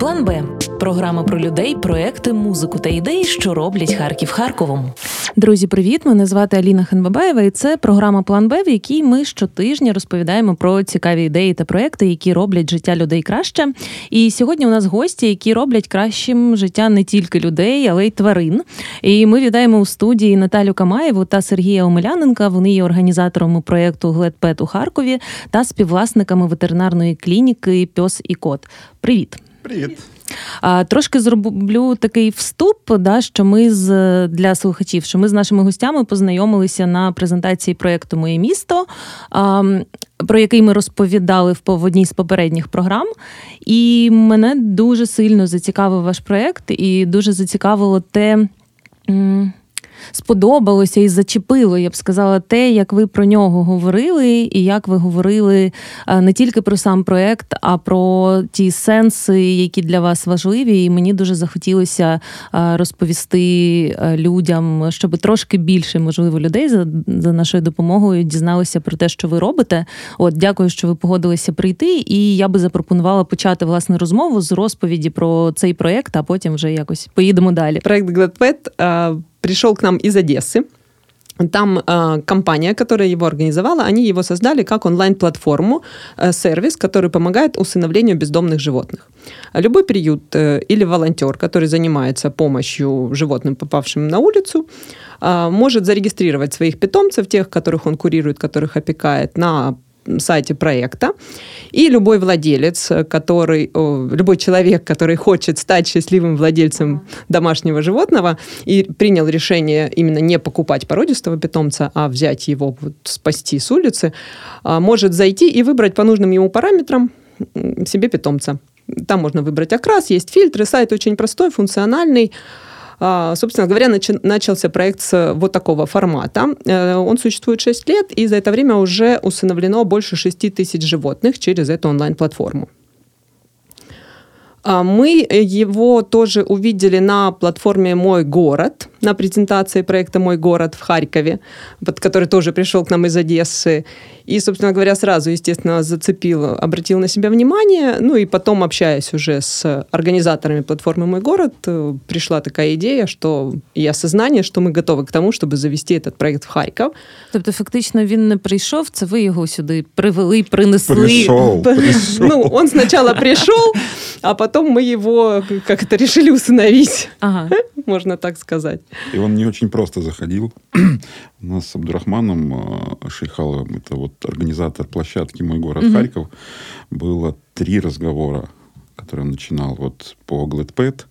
План Б програма про людей, проекти, музику та ідеї, що роблять Харків Харковом. Друзі, привіт! Мене звати Аліна Ханбабаєва, і це програма План Б, в якій ми щотижня розповідаємо про цікаві ідеї та проекти, які роблять життя людей краще. І сьогодні у нас гості, які роблять кращим життя не тільки людей, але й тварин. І ми вітаємо у студії Наталю Камаєву та Сергія Омеляненка. Вони є організаторами проєкту Гледпет у Харкові та співвласниками ветеринарної клініки Пьос і Кот. Привіт! Привіт. А, Трошки зроблю такий вступ, да, що ми з для слухачів, що ми з нашими гостями познайомилися на презентації проєкту Моє місто, а, про який ми розповідали в одній з попередніх програм. І мене дуже сильно зацікавив ваш проєкт, і дуже зацікавило те сподобалося і зачепило, я б сказала, те, як ви про нього говорили, і як ви говорили е, не тільки про сам проект, а про ті сенси, які для вас важливі. І мені дуже захотілося е, розповісти е, людям, щоб трошки більше, можливо, людей за, за нашою допомогою дізналися про те, що ви робите. От, дякую, що ви погодилися прийти. І я би запропонувала почати власне розмову з розповіді про цей проект, а потім вже якось поїдемо далі. Проект Gladpet пришел к нам из Одессы. Там э, компания, которая его организовала, они его создали как онлайн-платформу, э, сервис, который помогает усыновлению бездомных животных. Любой приют э, или волонтер, который занимается помощью животным, попавшим на улицу, э, может зарегистрировать своих питомцев, тех, которых он курирует, которых опекает, на сайте проекта. И любой владелец, который, любой человек, который хочет стать счастливым владельцем домашнего животного и принял решение именно не покупать породистого питомца, а взять его, вот, спасти с улицы, а, может зайти и выбрать по нужным ему параметрам себе питомца. Там можно выбрать окрас, есть фильтры, сайт очень простой, функциональный. А, собственно говоря, начался проект с вот такого формата. Э, он существует 6 лет, и за это время уже усыновлено больше 6 тысяч животных через эту онлайн-платформу. А, мы его тоже увидели на платформе «Мой город», на презентации проекта «Мой город» в Харькове, который тоже пришел к нам из Одессы. И, собственно говоря, сразу, естественно, зацепил, обратил на себя внимание. Ну и потом, общаясь уже с организаторами платформы «Мой город», э, пришла такая идея, что и осознание, что мы готовы к тому, чтобы завести этот проект в Харьков. Тобто, фактично, він не прийшов, це ви його сюди привели, принесли. Пришел, пришел. Ну, он сначала пришел, а потом мы его как это решили усыновить. Ага. Можно так сказать. И он не очень просто заходил. У нас с Абдурахманом э, Шейхаловым, это вот организатор площадки «Мой город угу. Харьков», было три разговора, которые он начинал вот по Gladpad.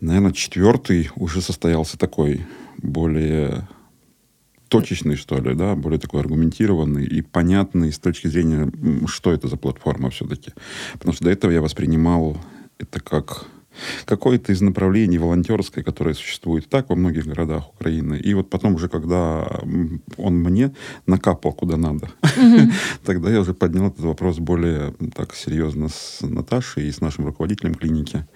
Наверное, четвертый уже состоялся такой более точечный, что ли, да, более такой аргументированный и понятный с точки зрения, что это за платформа все-таки. Потому что до этого я воспринимал это как какое-то из направлений волонтерское, которое существует так во многих городах Украины. И вот потом уже, когда он мне накапал куда надо, тогда я уже поднял этот вопрос более так серьезно с Наташей и с нашим руководителем клиники.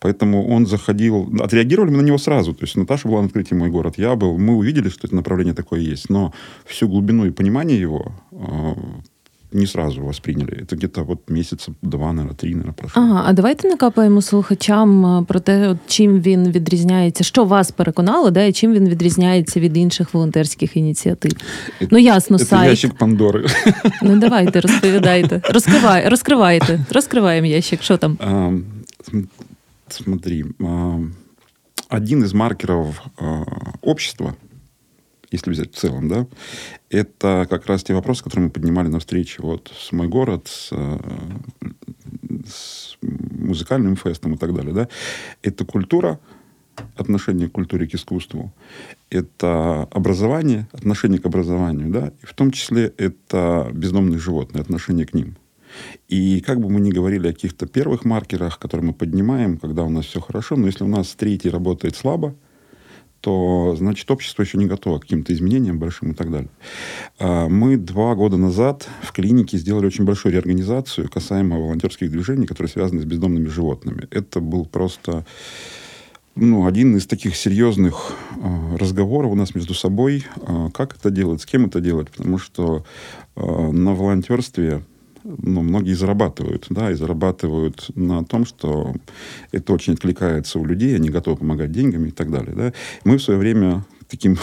Поэтому он заходил, отреагировали мы на него сразу. То есть Наташа была на открытии «Мой город», я был. Мы увидели, что это направление такое есть. Но всю глубину и понимание его а, не сразу восприняли. Это где-то вот місяця два, наверное, три, наверное, пройшло. Ага, а давайте накапаємо слухачам про те, чим він відрізняється, що вас переконало, да, і чим він відрізняється від інших волонтерських ініціатив. Это, ну, ясно, это сайт. ящик Пандори. Ну, давайте, розповідайте. Розкривай, розкривайте. Розкриваємо ящик, що там? А, смотри, а, один из маркеров а, общества – если взять в целом, да, это как раз те вопросы, которые мы поднимали на встрече. Вот с «Мой город», с, э, с музыкальным фестом и так далее, да, это культура, отношение к культуре, к искусству, это образование, отношение к образованию, да, и в том числе это бездомные животные, отношение к ним. И как бы мы ни говорили о каких-то первых маркерах, которые мы поднимаем, когда у нас все хорошо, но если у нас третий работает слабо, то, значит, общество еще не готово к каким-то изменениям большим и так далее. А, мы два года назад в клинике сделали очень большую реорганизацию касаемо волонтерских движений, которые связаны с бездомными животными. Это был просто ну, один из таких серьезных э, разговоров у нас между собой, э, как это делать, с кем это делать, потому что э, на волонтерстве ну, многие зарабатывают, да, и зарабатывают на том, что это очень откликается у людей, они готовы помогать деньгами и так далее, да. Мы в свое время таким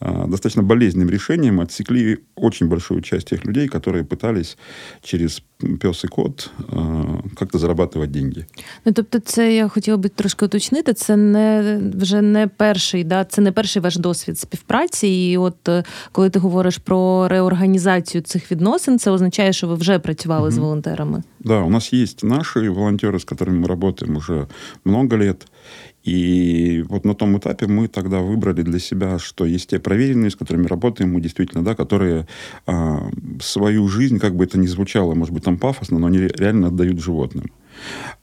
достаточно болезненным решением отсекли очень большую часть тех людей, которые пытались через пес і кот як-то зарабатувати деньги. Ну тобто, це я хотіла би трошки уточнити. Це не вже не перший, да, це не перший ваш досвід співпраці. І от е, коли ти говориш про реорганізацію цих відносин, це означає, що ви вже працювали mm-hmm. з волонтерами. Да, у нас є наші волонтери, з якими ми працюємо вже много лет. И вот на том этапе мы тогда выбрали для себя, что есть те проверенные, с которыми работаем мы действительно, да, которые а, свою жизнь, как бы это ни звучало, может быть, там пафосно, но они реально отдают животным.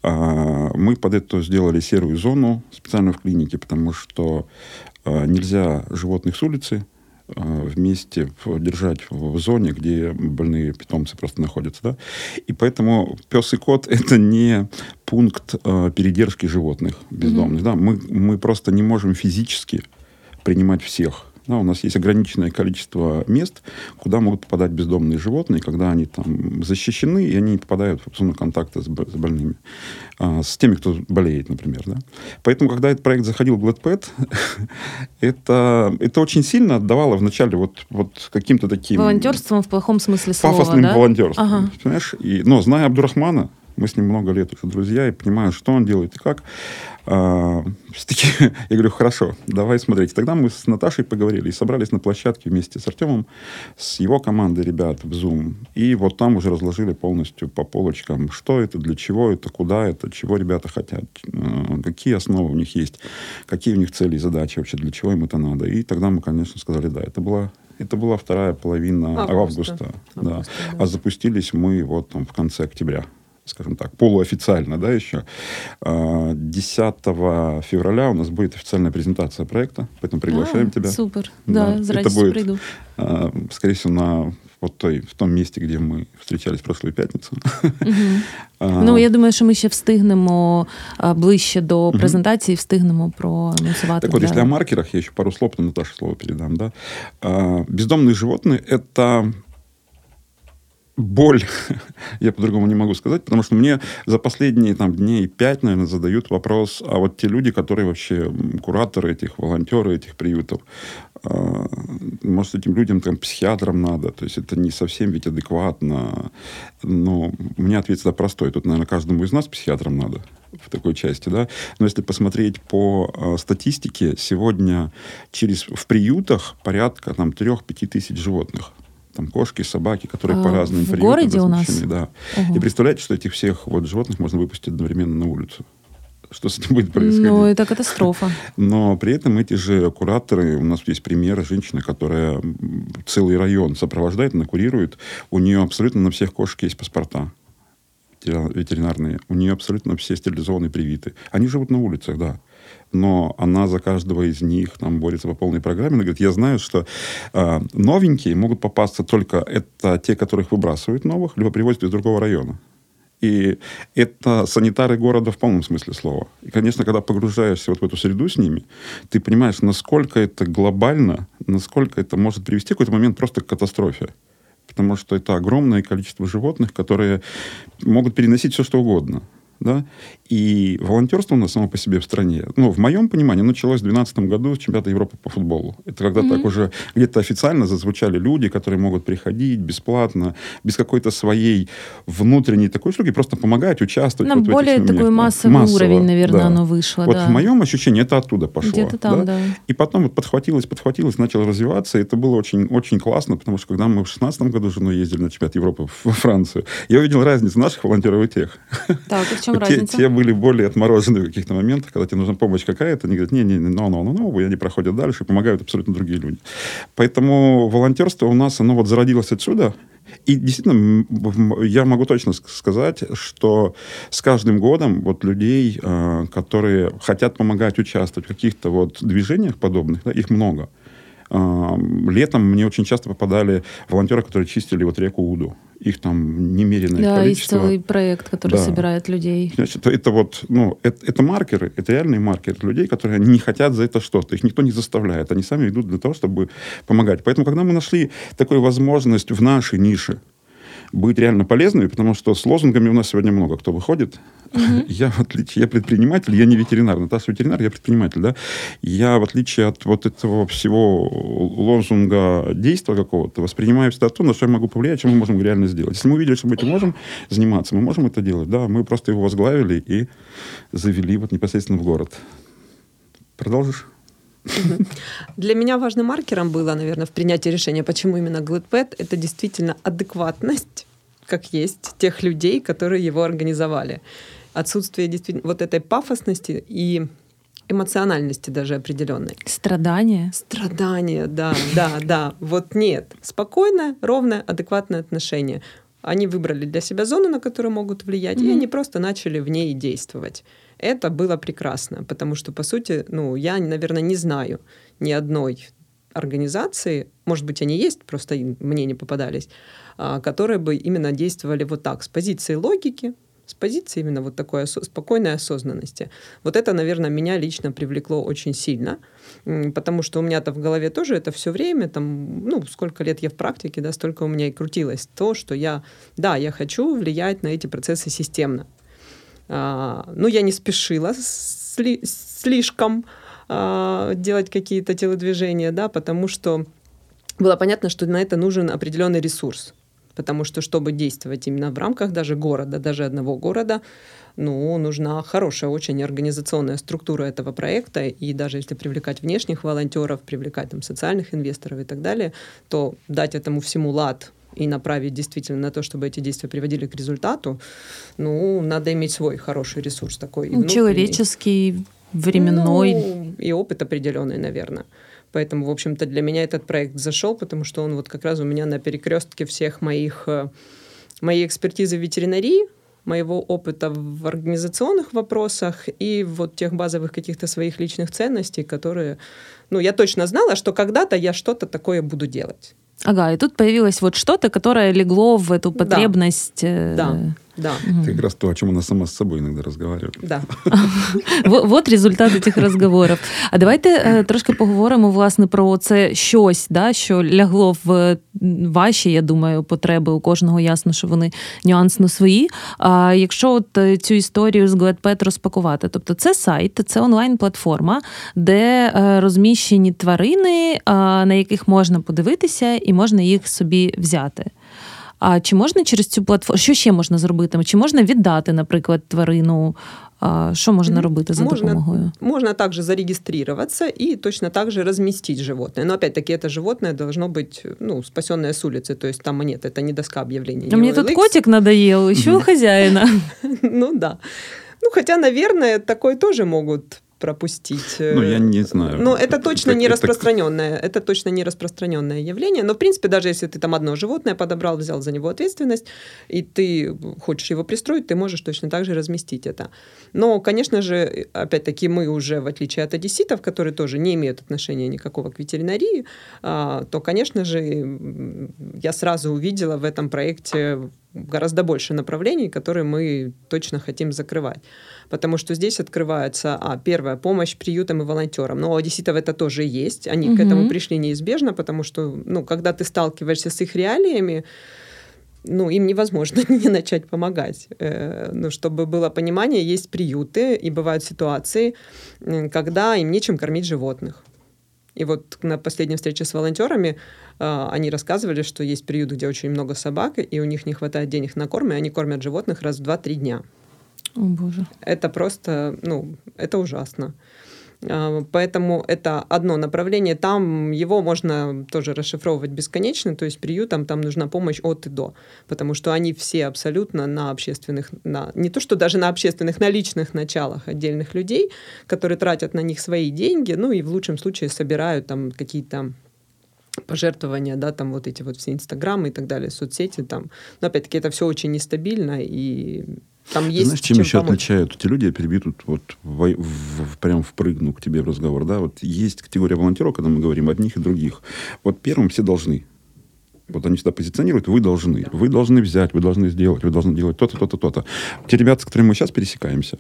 А, мы под это сделали серую зону специально в клинике, потому что а, нельзя животных с улицы Э, вместе держать в зоне, где больные питомцы просто находятся. Да? И поэтому пес и кот – это не пункт э, передержки животных бездомных. Mm-hmm. Да? Мы, мы просто не можем физически принимать всех да, у нас есть ограниченное количество мест, куда могут попадать бездомные животные, когда они там защищены, и они не попадают в зону контакта с, с больными, а, с теми, кто болеет, например. Да. Поэтому, когда этот проект заходил в GladPet, это, это очень сильно отдавало вначале вот, вот каким-то таким... Волонтерством в плохом смысле слова, Пафосным да? волонтерством. Ага. Понимаешь? И, но зная Абдурахмана, мы с ним много лет уже друзья, и понимаю, что он делает и как. А, все-таки я говорю, хорошо, давай смотреть. Тогда мы с Наташей поговорили и собрались на площадке вместе с Артемом, с его командой ребят в Zoom. И вот там уже разложили полностью по полочкам, что это, для чего это, куда это, чего ребята хотят, а, какие основы у них есть, какие у них цели и задачи вообще, для чего им это надо. И тогда мы, конечно, сказали, да, это была это была вторая половина августа, августа, августа да. да. А запустились мы вот там в конце октября скажем так, полуофициально, да, еще. 10 а, февраля у нас будет официальная презентация проекта, поэтому приглашаем а, тебя. Супер, да, да это будет, приду. А, скорее всего, на вот той, в том месте, где ми встречались прошлую п'ятницю. Ну, я думаю, що ми ще встигнемо ближче до презентації, встигнемо проанонсувати. Так вот, если о маркерах, я еще пару слов, то Наташе слово передам. Да? Бездомные животные — это боль, я по-другому не могу сказать, потому что мне за последние там, дней пять, наверное, задают вопрос, а вот те люди, которые вообще кураторы этих, волонтеры этих приютов, э, может, этим людям там психиатрам надо, то есть это не совсем ведь адекватно. Но меня ответ всегда простой. Тут, наверное, каждому из нас психиатрам надо в такой части, да. Но если посмотреть по э, статистике, сегодня через, в приютах порядка там 3-5 тысяч животных там кошки, собаки, которые а, по разным в приютам городе у нас? Да. Угу. И представляете, что этих всех вот животных можно выпустить одновременно на улицу. Что с этим будет происходить? Ну, это катастрофа. Но при этом эти же кураторы, у нас есть пример женщины, которая целый район сопровождает, она курирует. У нее абсолютно на всех кошек есть паспорта ветеринарные. У нее абсолютно все стерилизованные привиты. Они живут на улицах, да но она за каждого из них там борется по полной программе. Она говорит, я знаю, что э, новенькие могут попасться только это те, которых выбрасывают новых, либо привозят из другого района. И это санитары города в полном смысле слова. И, конечно, когда погружаешься вот в эту среду с ними, ты понимаешь, насколько это глобально, насколько это может привести в какой-то момент просто к катастрофе. Потому что это огромное количество животных, которые могут переносить все, что угодно да, и волонтерство у нас само по себе в стране, ну, в моем понимании, началось в 2012 году с чемпионата Европы по футболу. Это когда mm-hmm. так уже где-то официально зазвучали люди, которые могут приходить бесплатно, без какой-то своей внутренней такой штуки, просто помогать, участвовать. На вот более такой массовый Массово, уровень, наверное, да. оно вышло. Вот да. в моем ощущении это оттуда пошло. Где-то там, да. да. И потом вот подхватилось, подхватилось, начало развиваться, и это было очень, очень классно, потому что когда мы в 2016 году с женой ездили на чемпионат Европы во Францию, я увидел разницу наших волонтеров и тех. Так, и в чем разница? Те были более отмороженные в каких-то моментах, когда тебе нужна помощь какая-то, они говорят, не-не, no, no, no, no, и они проходят дальше, и помогают абсолютно другие люди. Поэтому волонтерство у нас, оно вот зародилось отсюда, и действительно, я могу точно сказать, что с каждым годом вот людей, а, которые хотят помогать участвовать в каких-то вот движениях подобных, да, их много. Летом мне очень часто попадали волонтеры, которые чистили вот реку Уду их там немеренное да, количество. Да, есть целый проект, который да. собирает людей. Значит, это вот, ну, это, это маркеры, это реальные маркеры людей, которые не хотят за это что-то. Их никто не заставляет. Они сами идут для того, чтобы помогать. Поэтому, когда мы нашли такую возможность в нашей нише быть реально полезными, потому что с лозунгами у нас сегодня много кто выходит. Угу. Я, в отличие, я предприниматель, я не ветеринар. Наташа ветеринар, я предприниматель, да. Я, в отличие от вот этого всего лозунга действия какого-то, воспринимаю всегда то, на что я могу повлиять, что мы можем реально сделать. Если мы увидели, что мы этим можем заниматься, мы можем это делать, да. Мы просто его возглавили и завели вот непосредственно в город. Продолжишь? Для меня важным маркером было, наверное, в принятии решения, почему именно GLADPET, это действительно адекватность, как есть, тех людей, которые его организовали. Отсутствие действительно вот этой пафосности и эмоциональности даже определенной. Страдания. Страдания, да, да, да. Вот нет. Спокойное, ровное, адекватное отношение. Они выбрали для себя зону, на которую могут влиять, mm-hmm. и они просто начали в ней действовать. Это было прекрасно, потому что, по сути, ну, я, наверное, не знаю ни одной организации, может быть, они есть, просто мне не попадались, а, которые бы именно действовали вот так, с позиции логики, с позиции именно вот такой осо- спокойной осознанности. Вот это, наверное, меня лично привлекло очень сильно, потому что у меня-то в голове тоже это все время, там, ну, сколько лет я в практике, да, столько у меня и крутилось то, что я, да, я хочу влиять на эти процессы системно. А, ну, я не спешила сли слишком а, делать какие-то телодвижения, да, потому что было понятно, что на это нужен определенный ресурс. Потому что, чтобы действовать именно в рамках даже города, даже одного города, ну, нужна хорошая очень организационная структура этого проекта, и даже если привлекать внешних волонтеров, привлекать там социальных инвесторов и так далее, то дать этому всему лад и направить действительно на то, чтобы эти действия приводили к результату, ну, надо иметь свой хороший ресурс такой. Ну, человеческий, временной. Ну, и опыт определенный, наверное. Поэтому, в общем-то, для меня этот проект зашел, потому что он вот как раз у меня на перекрестке всех моих, э, моей экспертизы в ветеринарии, моего опыта в организационных вопросах и вот тех базовых каких-то своих личных ценностей, которые, ну, я точно знала, что когда-то я что-то такое буду делать. Ага, и тут появилось вот что-то, которое легло в эту потребность. Да. Э, да. Да. Это как раз то, о чем она сама с собой иногда разговаривает. Да. Вот результат цих розговорів. А давайте е, трошки поговоримо власне про це щось, да, що лягло в ваші, я думаю, потреби. У кожного ясно, що вони нюансно свої. А якщо от е, цю історію з GladPet розпакувати, тобто це сайт, це онлайн-платформа, де е, розміщені тварини, на яких можна подивитися і можна їх собі взяти. А чи можна через цю платформу, що ще можна зробити? Чи можна віддати, наприклад, тварину? Що можно mm-hmm. робити за можно, допомогою? Можно также зарегистрироваться и точно так же разместить животное. Но опять-таки это животное должно быть ну, спасенное с улицы, то есть там нет, это не доска объявлений. А мне тут котик надоел, еще хозяина. Ну да. Ну хотя, наверное, такой тоже могут пропустить. Ну, я не знаю. Но это точно не распространенное, это точно не распространенное явление. Но, в принципе, даже если ты там одно животное подобрал, взял за него ответственность, и ты хочешь его пристроить, ты можешь точно так же разместить это. Но, конечно же, опять-таки, мы уже, в отличие от одесситов, которые тоже не имеют отношения никакого к ветеринарии, а, то, конечно же, я сразу увидела в этом проекте гораздо больше направлений, которые мы точно хотим закрывать потому что здесь открывается, а, первая помощь приютам и волонтерам. Но у одесситов это тоже есть, они угу. к этому пришли неизбежно, потому что, ну, когда ты сталкиваешься с их реалиями, ну, им невозможно не начать помогать. Э, ну, чтобы было понимание, есть приюты, и бывают ситуации, когда им нечем кормить животных. И вот на последней встрече с волонтерами э, они рассказывали, что есть приют, где очень много собак, и у них не хватает денег на корм, и они кормят животных раз в 2-3 дня. О, Боже. Это просто, ну, это ужасно. А, поэтому это одно направление. Там его можно тоже расшифровывать бесконечно, то есть приютам там нужна помощь от и до, потому что они все абсолютно на общественных, на, не то что даже на общественных, на личных началах отдельных людей, которые тратят на них свои деньги, ну и в лучшем случае собирают там какие-то пожертвования, да, там вот эти вот все инстаграмы и так далее, соцсети там. Но опять-таки это все очень нестабильно и там есть Знаешь, чем, чем еще помочь? отличают эти люди? Я перебью тут вот в, в, в, прям впрыгну к тебе в разговор. Да? Вот есть категория волонтеров, когда мы говорим одних и других. Вот первым все должны. Вот они всегда позиционируют, вы должны. Вы должны взять, вы должны сделать, вы должны делать то-то, то-то, то-то. Те ребята, с которыми мы сейчас пересекаемся,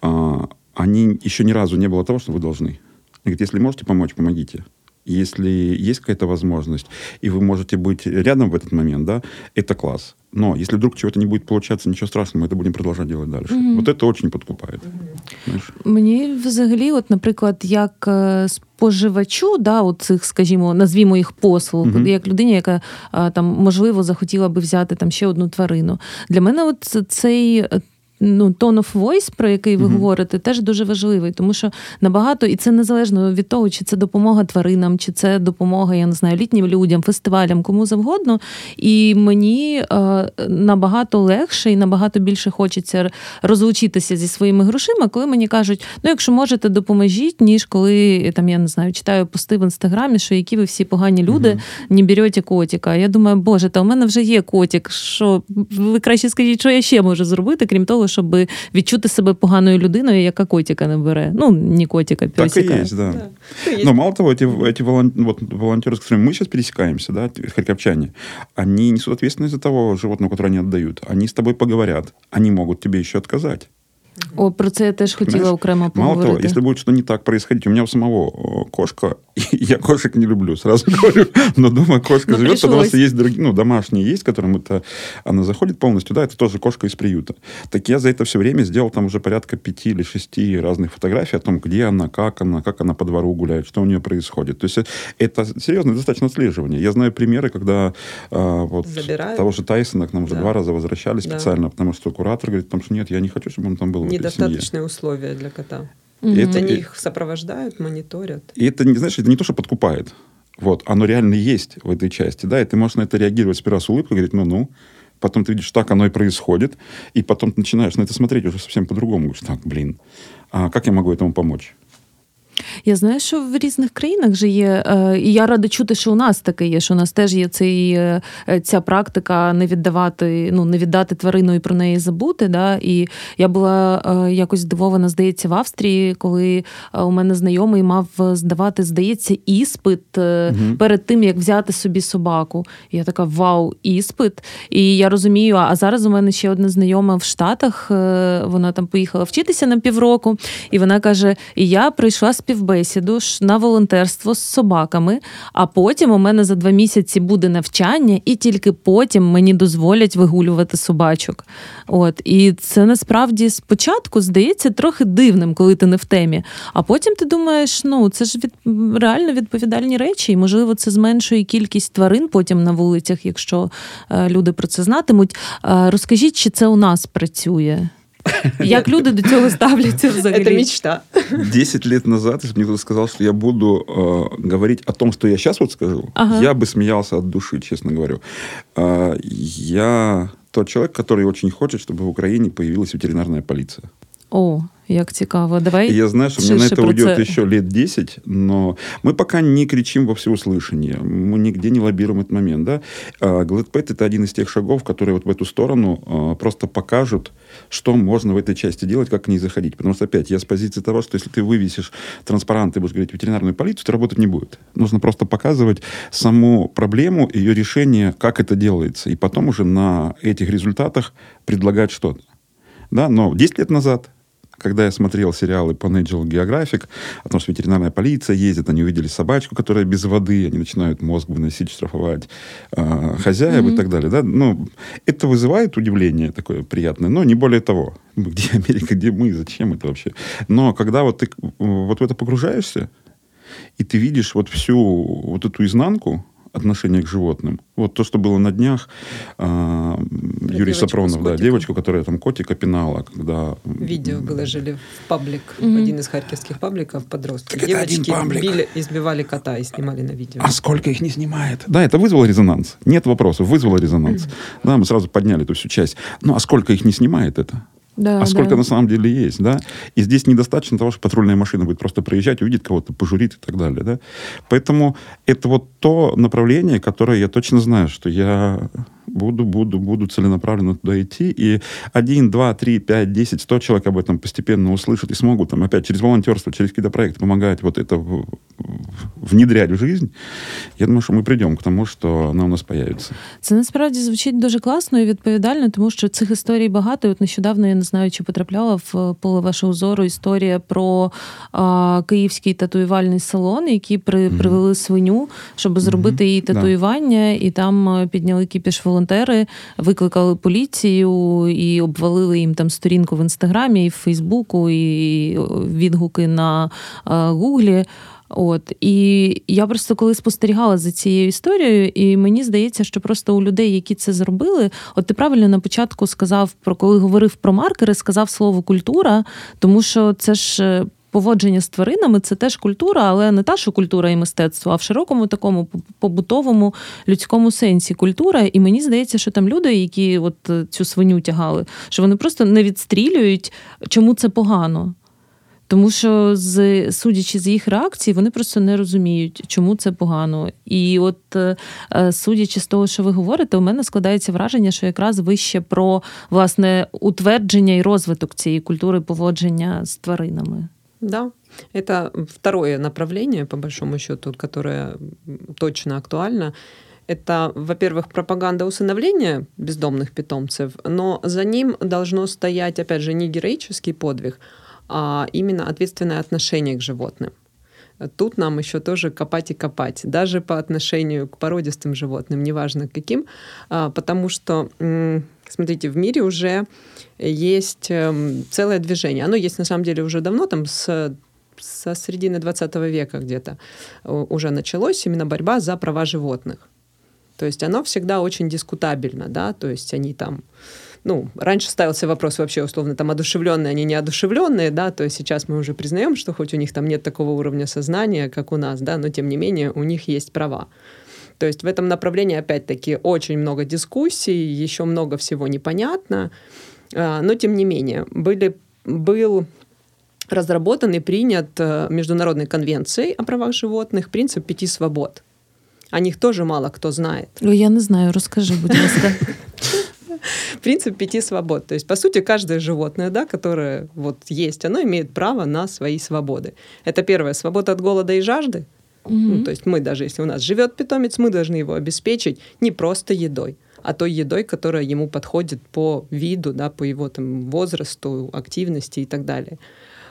а, они еще ни разу не было того, что вы должны. Они говорят, если можете помочь, помогите если есть какая-то возможность, и вы можете быть рядом в этот момент, да, это класс. Но если вдруг чего-то не будет получаться, нічого страшного, ми це будемо продовжувати делать дальше. Mm-hmm. Вот это очень подкупает. Mm-hmm. Мені взагалі, от, наприклад, як споживачу, да, от цих, скажімо, назвімо їх послуг, mm-hmm. як людині, яка там можливо захотіла би взяти там ще одну тварину. Для мене, от цей ну, tone of voice, про який ви mm-hmm. говорите, теж дуже важливий, тому що набагато, і це незалежно від того, чи це допомога тваринам, чи це допомога, я не знаю, літнім людям, фестивалям, кому завгодно. І мені е, набагато легше і набагато більше хочеться розлучитися зі своїми грошима, коли мені кажуть, ну якщо можете, допоможіть, ніж коли там я не знаю, читаю пости в інстаграмі, що які ви всі погані люди, mm-hmm. не берете котика. Я думаю, боже, та у мене вже є котик. Що ви краще скажіть, що я ще можу зробити, крім того, щоб відчути себе поганою людиною, яка котика не бере. Ну, не котика, песика. Так и есть, да. да. Но мало того, эти, эти волон, вот, волонтеры, с которыми мы сейчас пересекаемся, да, харьковчане, они несут ответственность за того животного, которое они отдают. Они с тобой поговорят. Они могут тебе еще отказать. О, про це я теж хотіла Понимаешь? окремо поговорити. Мало того, если будет что не так происходить, у меня у самого кошка, я кошек не люблю, сразу говорю, но дома кошка но живет, пришлось. потому что есть другие, ну, домашние есть, которым это, она заходит полностью, да, это тоже кошка из приюта. Так я за это все время сделал там уже порядка пяти или шести разных фотографий о том, где она, как она, как она по двору гуляет, что у нее происходит. То есть это серьезное достаточно отслеживание. Я знаю примеры, когда а, вот Забирают. того же Тайсона к нам уже да. два раза возвращались да. специально, потому что куратор говорит, потому что нет, я не хочу, чтобы он там был недостаточные условия для кота. Это, Они их сопровождают, мониторят. И это, не знаешь, это не то, что подкупает. Вот, оно реально есть в этой части, да, и ты можешь на это реагировать сперва с улыбкой, говорить, ну-ну, потом ты видишь, так оно и происходит, и потом ты начинаешь на это смотреть уже совсем по-другому, говоришь, так, блин, а как я могу этому помочь? Я знаю, що в різних країнах же є, е, і я рада чути, що у нас таке є, що у нас теж є цей, е, ця практика не віддавати, ну не віддати тварину і про неї забути. Да? І я була е, якось здивована, здається, в Австрії, коли у мене знайомий мав здавати, здається, іспит угу. перед тим, як взяти собі собаку. І я така вау, іспит. І я розумію, а зараз у мене ще одна знайома в Штатах, вона там поїхала вчитися на півроку, і вона каже: І я прийшла з співбесіду на волонтерство з собаками, а потім у мене за два місяці буде навчання, і тільки потім мені дозволять вигулювати собачок. От І це насправді спочатку здається трохи дивним, коли ти не в темі. А потім ти думаєш, ну це ж від реально відповідальні речі, і можливо це зменшує кількість тварин потім на вулицях, якщо е, люди про це знатимуть. Е, розкажіть, чи це у нас працює? Як люди до цього ставляться взагалі? Это мечта. Десять лет назад, если бы мне кто-то сказал, что я буду э, говорить о том, что я сейчас вот скажу, ага. я бы смеялся от души, честно говорю. Э, я тот человек, который очень хочет, чтобы в Украине появилась ветеринарная полиция. О, як цікаво. Давай Я знаю, что мне на это уйдет це. еще лет 10, но мы пока не кричим во всеуслышание. Мы нигде не лоббируем этот момент. Да? GladPet – это один из тех шагов, которые вот в эту сторону просто покажут, что можно в этой части делать, как к ней заходить. Потому что, опять, я с позиции того, что если ты вывесишь транспарант и будешь говорить ветеринарную полицию, то работать не будет. Нужно просто показывать саму проблему, ее решение, как это делается. И потом уже на этих результатах предлагать что-то. Да? Но 10 лет назад когда я смотрел сериалы по National Geographic, о том, что ветеринарная полиция ездит, они увидели собачку, которая без воды, они начинают мозг выносить, штрафовать э, хозяев mm-hmm. и так далее. Да? Ну, это вызывает удивление такое приятное, но не более того. Где Америка, где мы, зачем это вообще? Но когда вот ты вот в это погружаешься, и ты видишь вот всю вот эту изнанку, отношение к животным. Вот то, что было на днях, э, Юрий Сапронов, да, девочку, которая там котика пинала, когда... Видео выложили в паблик, mm-hmm. один из харьковских пабликов, подростки. Так Девочки били, избивали кота и снимали на видео. А сколько их не снимает? Да, это вызвало резонанс. Нет вопросов, вызвало резонанс. Mm-hmm. Да, мы сразу подняли эту всю часть. Ну, а сколько их не снимает это? Да, а сколько да. на самом деле есть, да? И здесь недостаточно того, что патрульная машина будет просто проезжать, увидит кого-то, пожурит и так далее, да? Поэтому это вот то направление, которое я точно знаю, что я буду, буду, буду целенаправленно туда идти. И один, два, три, пять, десять, сто человек об этом постепенно услышат и смогут там опять через волонтерство, через какие-то проекты помогать вот это внедрять в жизнь, я думаю, що ми прийдемо к тому, що вона у нас появиться. Це насправді звучить дуже класно і відповідально, тому що цих історій багато. І От нещодавно я не знаю, чи потрапляла в поле вашого зору історія про а, київський татуювальний салон, які при, mm-hmm. привели свиню, щоб зробити mm-hmm. її татуювання, і там підняли кіпіш волонтери, викликали поліцію і обвалили їм там сторінку в інстаграмі, і в Фейсбуку, і відгуки на а, Гуглі. От і я просто коли спостерігала за цією історією, і мені здається, що просто у людей, які це зробили, от ти правильно на початку сказав про коли говорив про маркери, сказав слово культура, тому що це ж. Е, поводження з тваринами це теж культура, але не та, що культура і мистецтво, а в широкому такому побутовому людському сенсі культура. І мені здається, що там люди, які от е, цю свиню тягали, що вони просто не відстрілюють, чому це погано. Тому що, з судячи з їх реакцій, вони просто не розуміють, чому це погано. І от е, е, судячи з того, що ви говорите, у мене складається враження, що якраз ви ще про власне утвердження і розвиток цієї культури поводження з тваринами. Да, это второе направление, по большому счету, которое точно актуально. Это, во-первых, пропаганда усыновления бездомных питомцев, но за ним должно стоять, опять же, не героический подвиг, а именно ответственное отношение к животным. Тут нам еще тоже копать и копать, даже по отношению к породистым животным, неважно каким, а, потому что, смотрите, в мире уже есть эм, целое движение. Оно есть на самом деле уже давно, там с со середины 20 века где-то уже началось именно борьба за права животных. То есть оно всегда очень дискутабельно, да, то есть они там ну, раньше ставился вопрос вообще условно там одушевленные, они не одушевленные, да, то есть сейчас мы уже признаем, что хоть у них там нет такого уровня сознания, как у нас, да, но тем не менее у них есть права. То есть в этом направлении, опять-таки, очень много дискуссий, еще много всего непонятно, а, но тем не менее, были, был разработан и принят э, Международной конвенцией о правах животных принцип пяти свобод. О них тоже мало кто знает. Я не знаю, расскажи, будь ласка. принцип пяти свобод. То есть, по сути, каждое животное, да, которое вот есть, оно имеет право на свои свободы. Это первое, свобода от голода и жажды. Угу. Ну, то есть мы даже, если у нас живет питомец, мы должны его обеспечить не просто едой, а той едой, которая ему подходит по виду, да, по его там, возрасту, активности и так далее.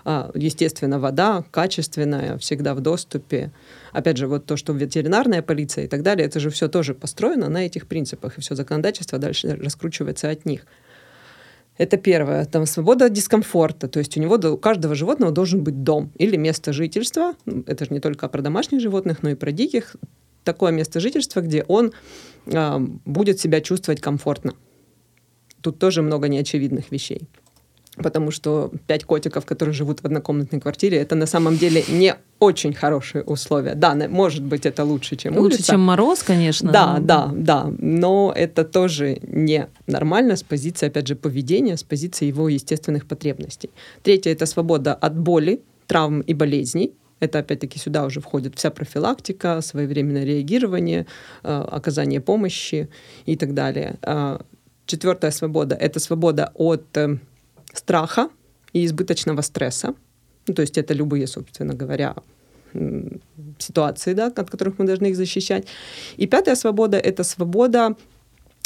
А, естественно, вода качественная, всегда в доступе. Опять же, вот то, что ветеринарная полиция и так далее, это же все тоже построено на этих принципах, и все законодательство дальше раскручивается от них. Это первое. Там свобода дискомфорта. То есть у него, у каждого животного должен быть дом или место жительства. Это же не только про домашних животных, но и про диких. Такое место жительства, где он э, будет себя чувствовать комфортно. Тут тоже много неочевидных вещей потому что пять котиков, которые живут в однокомнатной квартире, это на самом деле не очень хорошие условия. Да, может быть, это лучше, чем лучше, улица. чем мороз, конечно. Да, да, да, но это тоже не нормально с позиции, опять же, поведения, с позиции его естественных потребностей. Третье — это свобода от боли, травм и болезней. Это, опять-таки, сюда уже входит вся профилактика, своевременное реагирование, э, оказание помощи и так далее. Э, четвертая свобода — это свобода от э, страха и избыточного стресса. Ну, то есть это любые, собственно говоря, ситуации, да, от которых мы должны их защищать. И пятая свобода — это свобода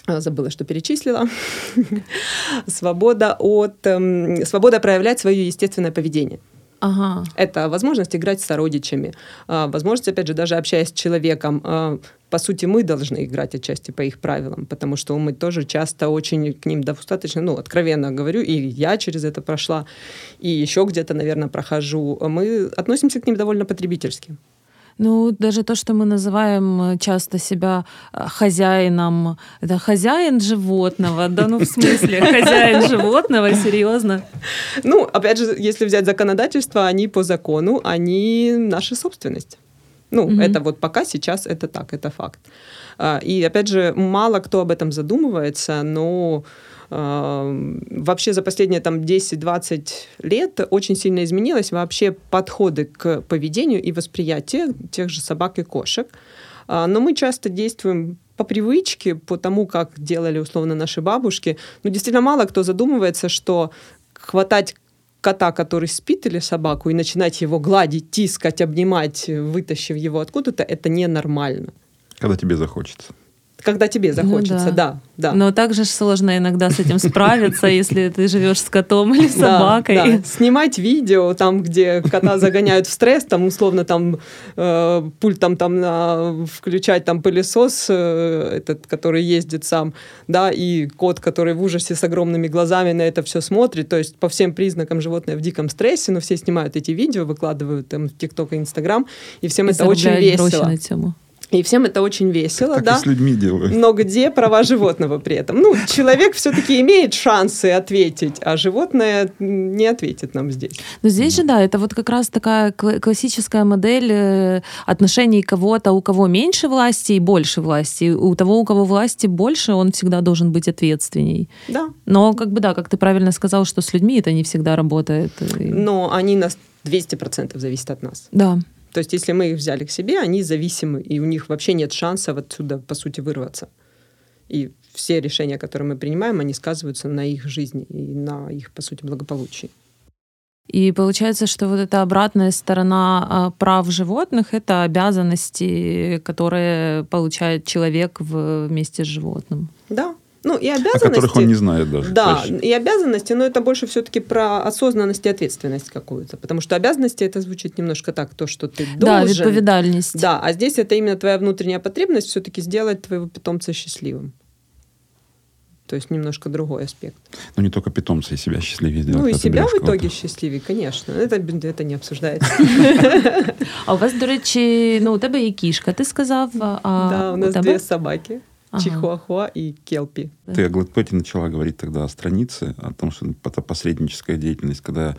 а, забыла, что перечислила. свобода от... Эм, свобода проявлять свое естественное поведение. Ага. Это возможность играть с сородичами, а, возможность, опять же, даже общаясь с человеком, а, по сути, мы должны играть отчасти по их правилам, потому что мы тоже часто очень к ним достаточно, ну, откровенно говорю, и я через это прошла, и еще где-то, наверное, прохожу, мы относимся к ним довольно потребительски. Ну, даже то, что мы называем э, часто себя э, хозяином, это хозяин животного, да, ну, в смысле, хозяин животного, серьезно? Ну, опять же, если взять законодательство, они по закону, они наша собственность. Ну, mm-hmm. это вот пока сейчас это так, это факт. А, и опять же, мало кто об этом задумывается, но вообще за последние там 10-20 лет очень сильно изменилось вообще подходы к поведению и восприятию тех же собак и кошек. А, но мы часто действуем по привычке, по тому, как делали условно наши бабушки. Но действительно мало кто задумывается, что хватать кота, который спит, или собаку, и начинать его гладить, тискать, обнимать, вытащив его откуда-то, это ненормально. Когда тебе захочется. Когда тебе Ну захочется, да. да, да. Но также сложно иногда с этим справиться, если ты живешь с котом или Да, собакой. да. Снимать видео там, где кота загоняют в стресс, там условно там э, пультом там на- включать там пылесос э, этот, который ездит сам, да, и кот, который в ужасе с огромными глазами на это все смотрит, то есть по всем признакам животное в диком стрессе, но все снимают эти видео, выкладывают там в ТикТок и Инстаграм, и всем І это очень весело. на цьому. И всем это очень весело, Так да. и с людьми делают. Но где права животного при этом? Ну, человек все-таки имеет шансы ответить, а животное не ответит нам здесь. Но здесь же, да, это вот как раз такая кла- классическая модель э, отношений кого-то, у кого меньше власти и больше власти. У того, у кого власти больше, он всегда должен быть ответственней. Да. Но, как бы, да, как ты правильно сказал, что с людьми это не всегда работает. И- Но они нас 200% зависят от нас. Да. То есть, если мы их взяли к себе, они зависимы, и у них вообще нет шанса отсюда, по сути, вырваться. И все решения, которые мы принимаем, они сказываются на их жизни и на их, по сути, благополучии. И получается, что вот эта обратная сторона а, прав животных — это обязанности, которые получает человек вместе с животным. Да. Ну, и О обязанности... которых он не знает даже. Да, То есть и обязанности, но это больше все-таки про осознанность и ответственность какую-то. Потому что обязанности это звучит немножко так, то, что ты Да, должен. відповідальність. Да, а здесь это именно твоя внутренняя потребность все-таки сделать твоего питомца счастливым. То есть немножко другой аспект. Ну, не только питомцы и себя счастливее делают. ну и когда ты себя в берешь итоге кого-то. счастливее, конечно. Это, это не обсуждается. А у вас, до речі, ну у тебе є кішка, ти сказав. А Да, у нас тебе? две собаки. Ага. Чихуахуа и Келпи. Ты о Гладпете начала говорить тогда о странице, о том, что это посредническая деятельность, когда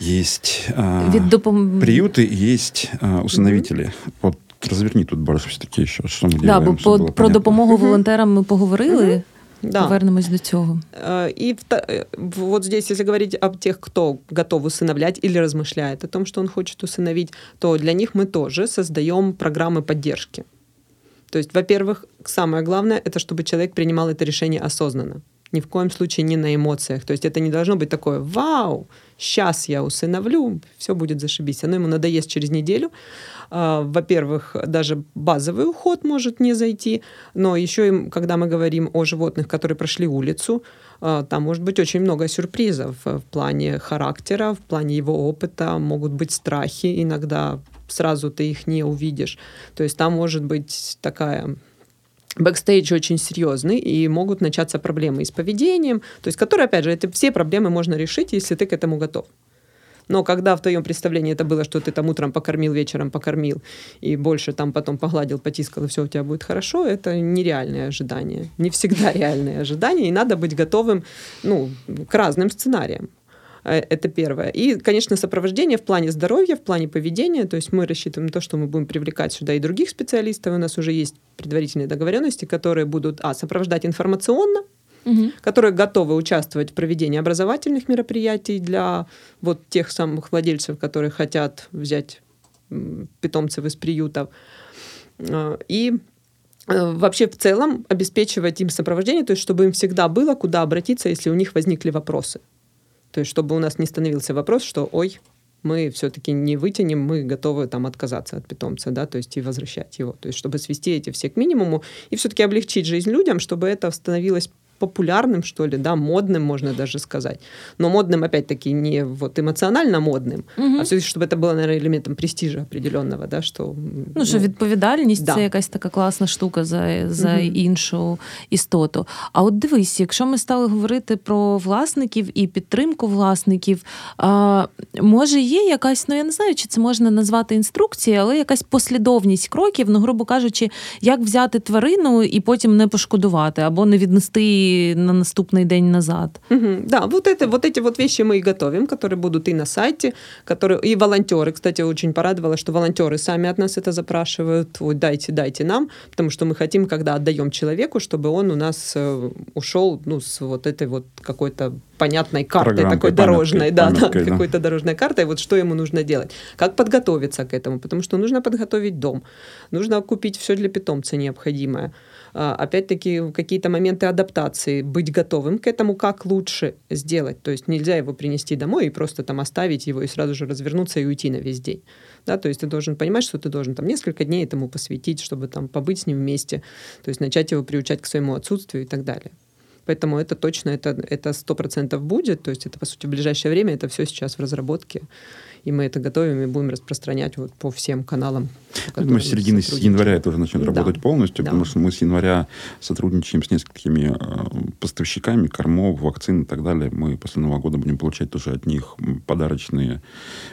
есть а, Від допом... приюты есть а, усыновители. Вот разверни тут больше все-таки еще, что мы Да, делаем, бо по, про понятно. допомогу волонтерам ми поговорили. Да. Повернемось до цього. Э, И э, вот здесь, если говорить об тех, кто готов усыновлять или размышляет о том, что он хочет усыновить, то для них мы тоже создаем программы поддержки. То есть, во-первых, самое главное, это чтобы человек принимал это решение осознанно. Ни в коем случае не на эмоциях. То есть это не должно быть такое «Вау, сейчас я усыновлю, все будет зашибись». Оно ему надоест через неделю. А, Во-первых, даже базовый уход может не зайти, но еще, когда мы говорим о животных, которые прошли улицу, а, там может быть очень много сюрпризов в плане характера, в плане его опыта, могут быть страхи, иногда сразу ты их не увидишь. То есть там может быть такая бэкстейдж очень серьезный, и могут начаться проблемы и с поведением, то есть, которые, опять же, это все проблемы можно решить, если ты к этому готов. Но когда в твоем представлении это было, что ты там утром покормил, вечером покормил, и больше там потом погладил, потискал, и все у тебя будет хорошо, это нереальное ожидание. Не всегда реальное ожидание, и надо быть готовым ну, к разным сценариям. Э, Это первое. И, конечно, сопровождение в плане здоровья, в плане поведения. То есть мы рассчитываем на то, что мы будем привлекать сюда и других специалистов. У нас уже есть предварительные договоренности, которые будут а, сопровождать информационно, Угу. которые готовы участвовать в проведении образовательных мероприятий для вот тех самых владельцев, которые хотят взять питомцев из приютов. А, И э, вообще в целом обеспечивать им сопровождение, то есть чтобы им всегда было куда обратиться, если у них возникли вопросы. То есть чтобы у нас не становился вопрос, что ой, мы все-таки не вытянем, мы готовы там отказаться от питомца, да, то есть и возвращать его. То есть чтобы свести эти все к минимуму и все-таки облегчить жизнь людям, чтобы это становилось популярным, что ли, да, модным, можно даже сказать. Но модным, опять-таки, не вот эмоционально модным, а все чтобы это было, наверное, элементом престижа определенного, да, что... м, Ну, що відповідальність да. це якась така класна штука за, за Мгм. іншу істоту. А от дивись, якщо ми стали говорити про власників і підтримку власників, а, може є якась, ну я не знаю, чи це можна назвати інструкцією, але якась послідовність кроків, ну, грубо кажучи, як взяти тварину і потім не пошкодувати або не віднести на наступний день назад. Мгм. Да, вот, это, вот эти вот вещи мы и готовим, которые будут и на сайте, которые и волонтеры. Кстати, очень порадовало, что волонтеры сами от нас это запрашивают. Вот дайте, дайте нам, потому что мы хотим, когда отдаем человеку, чтобы он у нас э, ушел ну, с вот этой вот какой-то понятной картой, такой дорожной, да, да, да. какой-то дорожной картой, вот что ему нужно делать, как подготовиться к этому, потому что нужно подготовить дом, нужно купить все для питомца необходимое, опять-таки, какие-то моменты адаптации, быть готовым к этому, как лучше сделать. То есть нельзя его принести домой и просто там оставить его и сразу же развернуться и уйти на весь день. Да, то есть ты должен понимать, что ты должен там несколько дней этому посвятить, чтобы там побыть с ним вместе, то есть начать его приучать к своему отсутствию и так далее. Поэтому это точно, это, это 100% будет. То есть это, по сути, в ближайшее время это все сейчас в разработке. И мы это готовим и будем распространять вот по всем каналам. По мы с середины января это уже начнет да. работать полностью, да. потому что мы с января сотрудничаем с несколькими э, поставщиками кормов, вакцин и так далее. Мы после Нового года будем получать тоже от них подарочные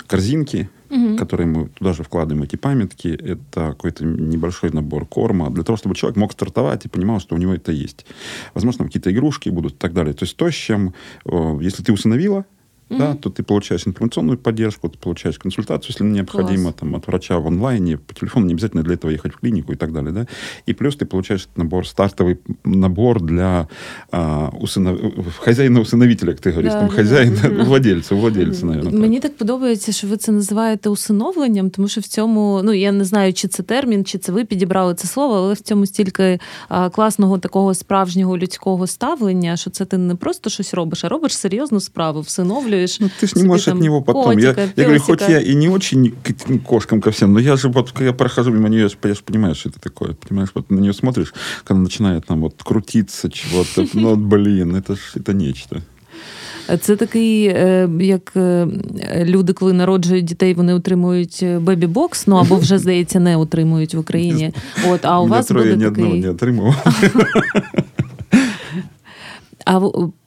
корзинки, угу. которые мы туда же вкладываем эти памятки. Это какой-то небольшой набор корма для того, чтобы человек мог стартовать и понимал, что у него это есть. Возможно, какие-то игрушки будут и так далее. То есть то, с чем, э, если ты усыновила, mm-hmm. да, то ты получаешь информационную поддержку, ты получаешь консультацию, если необходимо, там, от врача в онлайне, по телефону, не обязательно для этого ехать в клинику и так далее, да, и плюс ты получаешь набор, стартовый набор для а, усынов... хазяїна-усиновителя, як ти говориш, да, там, да, хазяїна, да. владельця, владельця, наверное. Мені так подобається, що ви це називаєте усиновленням, тому що в цьому, ну, я не знаю, чи це термін, чи це ви підібрали це слово, але в цьому стільки а, класного такого справжнього людського ставлення, що це ти не просто щось робиш, а робиш серйозну справу, всиновлюєш вкладываешь. Ну, ты же не можешь от него потом. Котика, я, я говорю, хоть я и не очень к кошкам ко всем, но я же вот, когда я прохожу мимо нее, я же понимаю, что это такое. Понимаешь, вот на нее смотришь, когда начинает там вот крутиться чего-то, ну, блин, это ж это нечто. Це такий, як люди, коли народжують дітей, вони отримують бебі-бокс, ну або вже, здається, не отримують в Україні. От, а у вас буде такий... одного не отримав. А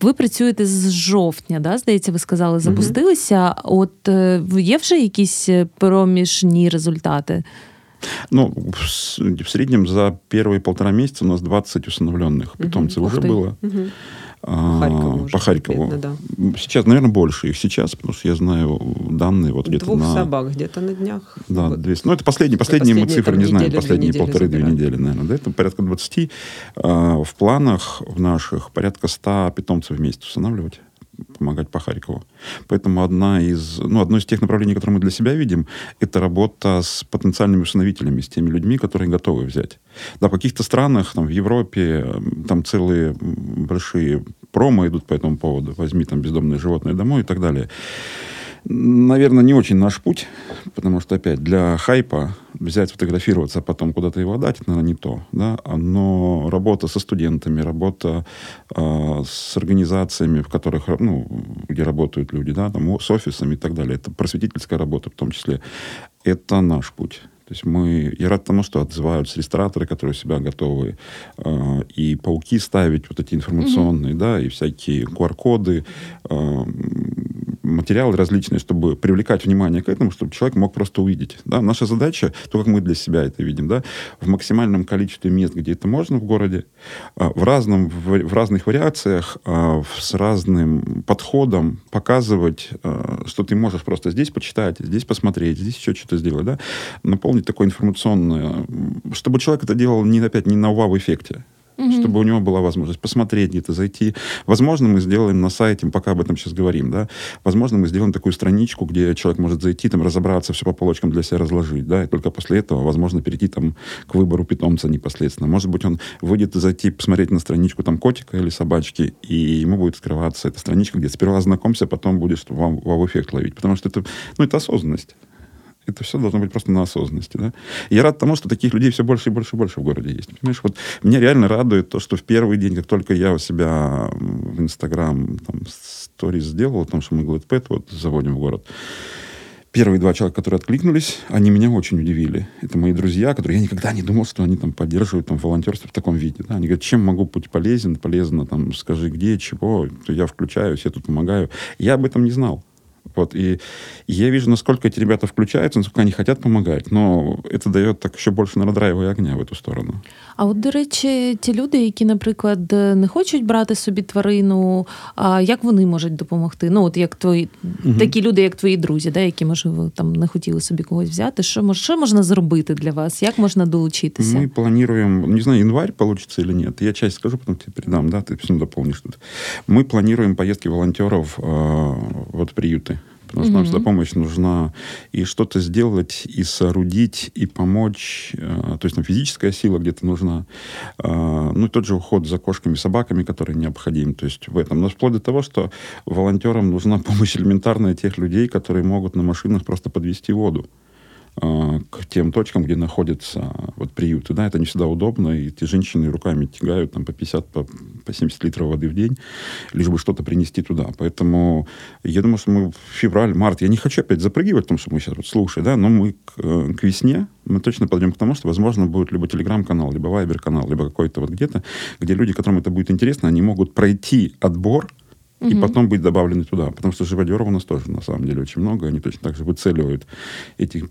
ви працюєте з жовтня, да? здається, ви сказали, запустилися. Угу. От є вже якісь проміжні результати? Ну, в среднем за первые полтора месяца у нас 20 установленных питомцев угу. уже было. Угу. Харькову по Харькову. Да. Сейчас, наверное, больше их сейчас, потому что я знаю данные вот где-то Двух на... собак где-то на днях. Да, вот. 200. Ну, это последние, последние, мы цифры не знаем, последние полторы-две недели, наверное. Да? Это порядка 20. А, в планах в наших порядка 100 питомцев в месяц устанавливать помогать по Харькову. Поэтому одна из, ну, одно из тех направлений, которые мы для себя видим, это работа с потенциальными усыновителями, с теми людьми, которые готовы взять. Да, в каких-то странах, там, в Европе, там целые большие промо идут по этому поводу. Возьми там бездомное животное домой и так далее наверное, не очень наш путь, потому что, опять, для хайпа взять, фотографироваться, а потом куда-то его отдать, это, наверное, не то. Да? Но работа со студентами, работа э, с организациями, в которых, ну, где работают люди, да, там, с офисами и так далее, это просветительская работа в том числе, это наш путь. То есть мы, я рад тому, что отзываются рестораторы, которые себя готовы э, и пауки ставить, вот эти информационные, mm-hmm. да, и всякие QR-коды, э, материалы различные, чтобы привлекать внимание к этому, чтобы человек мог просто увидеть. Да? Наша задача, то, как мы для себя это видим, да, в максимальном количестве мест, где это можно в городе, а, в, разном, в, разных вариациях, а, с разным подходом показывать, а, что ты можешь просто здесь почитать, здесь посмотреть, здесь еще что-то сделать, да, наполнить такое информационное, чтобы человек это делал не опять не на вау-эффекте, угу. чтобы у него была возможность посмотреть где-то, зайти. Возможно, мы сделаем на сайте, пока об этом сейчас говорим, да, возможно, мы сделаем такую страничку, где человек может зайти, там, разобраться, все по полочкам для себя разложить, да, и только после этого, возможно, перейти там к выбору питомца непосредственно. Может быть, он выйдет зайти, посмотреть на страничку там котика или собачки, и ему будет скрываться эта страничка, где сперва знакомься, потом будешь вам вау-эффект ловить. Потому что это, ну, это осознанность. Это все должно быть просто на осознанности. Да? Я рад тому, что таких людей все больше и больше и больше в городе есть. Понимаешь, вот меня реально радует то, что в первый день, как только я у себя в Инстаграм там, сторис сделал о том, что мы GladPet вот заводим в город, первые два человека, которые откликнулись, они меня очень удивили. Это мои друзья, которые я никогда не думал, что они там поддерживают там, волонтерство в таком виде. Да? Они говорят, чем могу быть полезен, полезно, там, скажи, где, чего. Я включаюсь, я тут помогаю. Я об этом не знал. Вот, и я вижу, насколько эти ребята включаются, насколько они хотят помогать. Но это дает так ще більше надрайву огня в эту сторону. А от, до речі, ті люди, які, наприклад, не хочуть брати собі тварину, а як вони можуть допомогти? Ну, от як твої угу. такі люди, як твої друзі, да, які, може, там не хотіли собі когось взяти. Що що можна зробити для вас? Як можна долучитися? Ми плануємо, не знаю, январь получится или нет. Я часть скажу, потом тебе передам, да, ты все дополнишь тут. Мы планируем поездки волонтеров э, вот приюты Потому что нам всегда помощь нужна и что-то сделать, и соорудить, и помочь. Э, то есть там физическая сила где-то нужна. Э, ну и тот же уход за кошками, собаками, который необходим. То есть в этом. Но вплоть до того, что волонтерам нужна помощь элементарная тех людей, которые могут на машинах просто подвести воду. Э, к тем точкам, где находятся вот приюты. Да, это не всегда удобно, и эти женщины руками тягают там, по 50, по, по 70 литров воды в день, лишь бы что-то принести туда. Поэтому я думаю, что мы в февраль, март, я не хочу опять запрыгивать, потому что мы сейчас вот слушаем, да, но мы к, э, к весне мы точно подойдем к тому, что, возможно, будет либо телеграм-канал, либо вайбер-канал, либо какой-то вот где-то, где люди, которым это будет интересно, они могут пройти отбор и потом быть добавлены туда. Потому что живодеров у нас тоже, на самом деле, очень много. Они точно так же выцеливают этих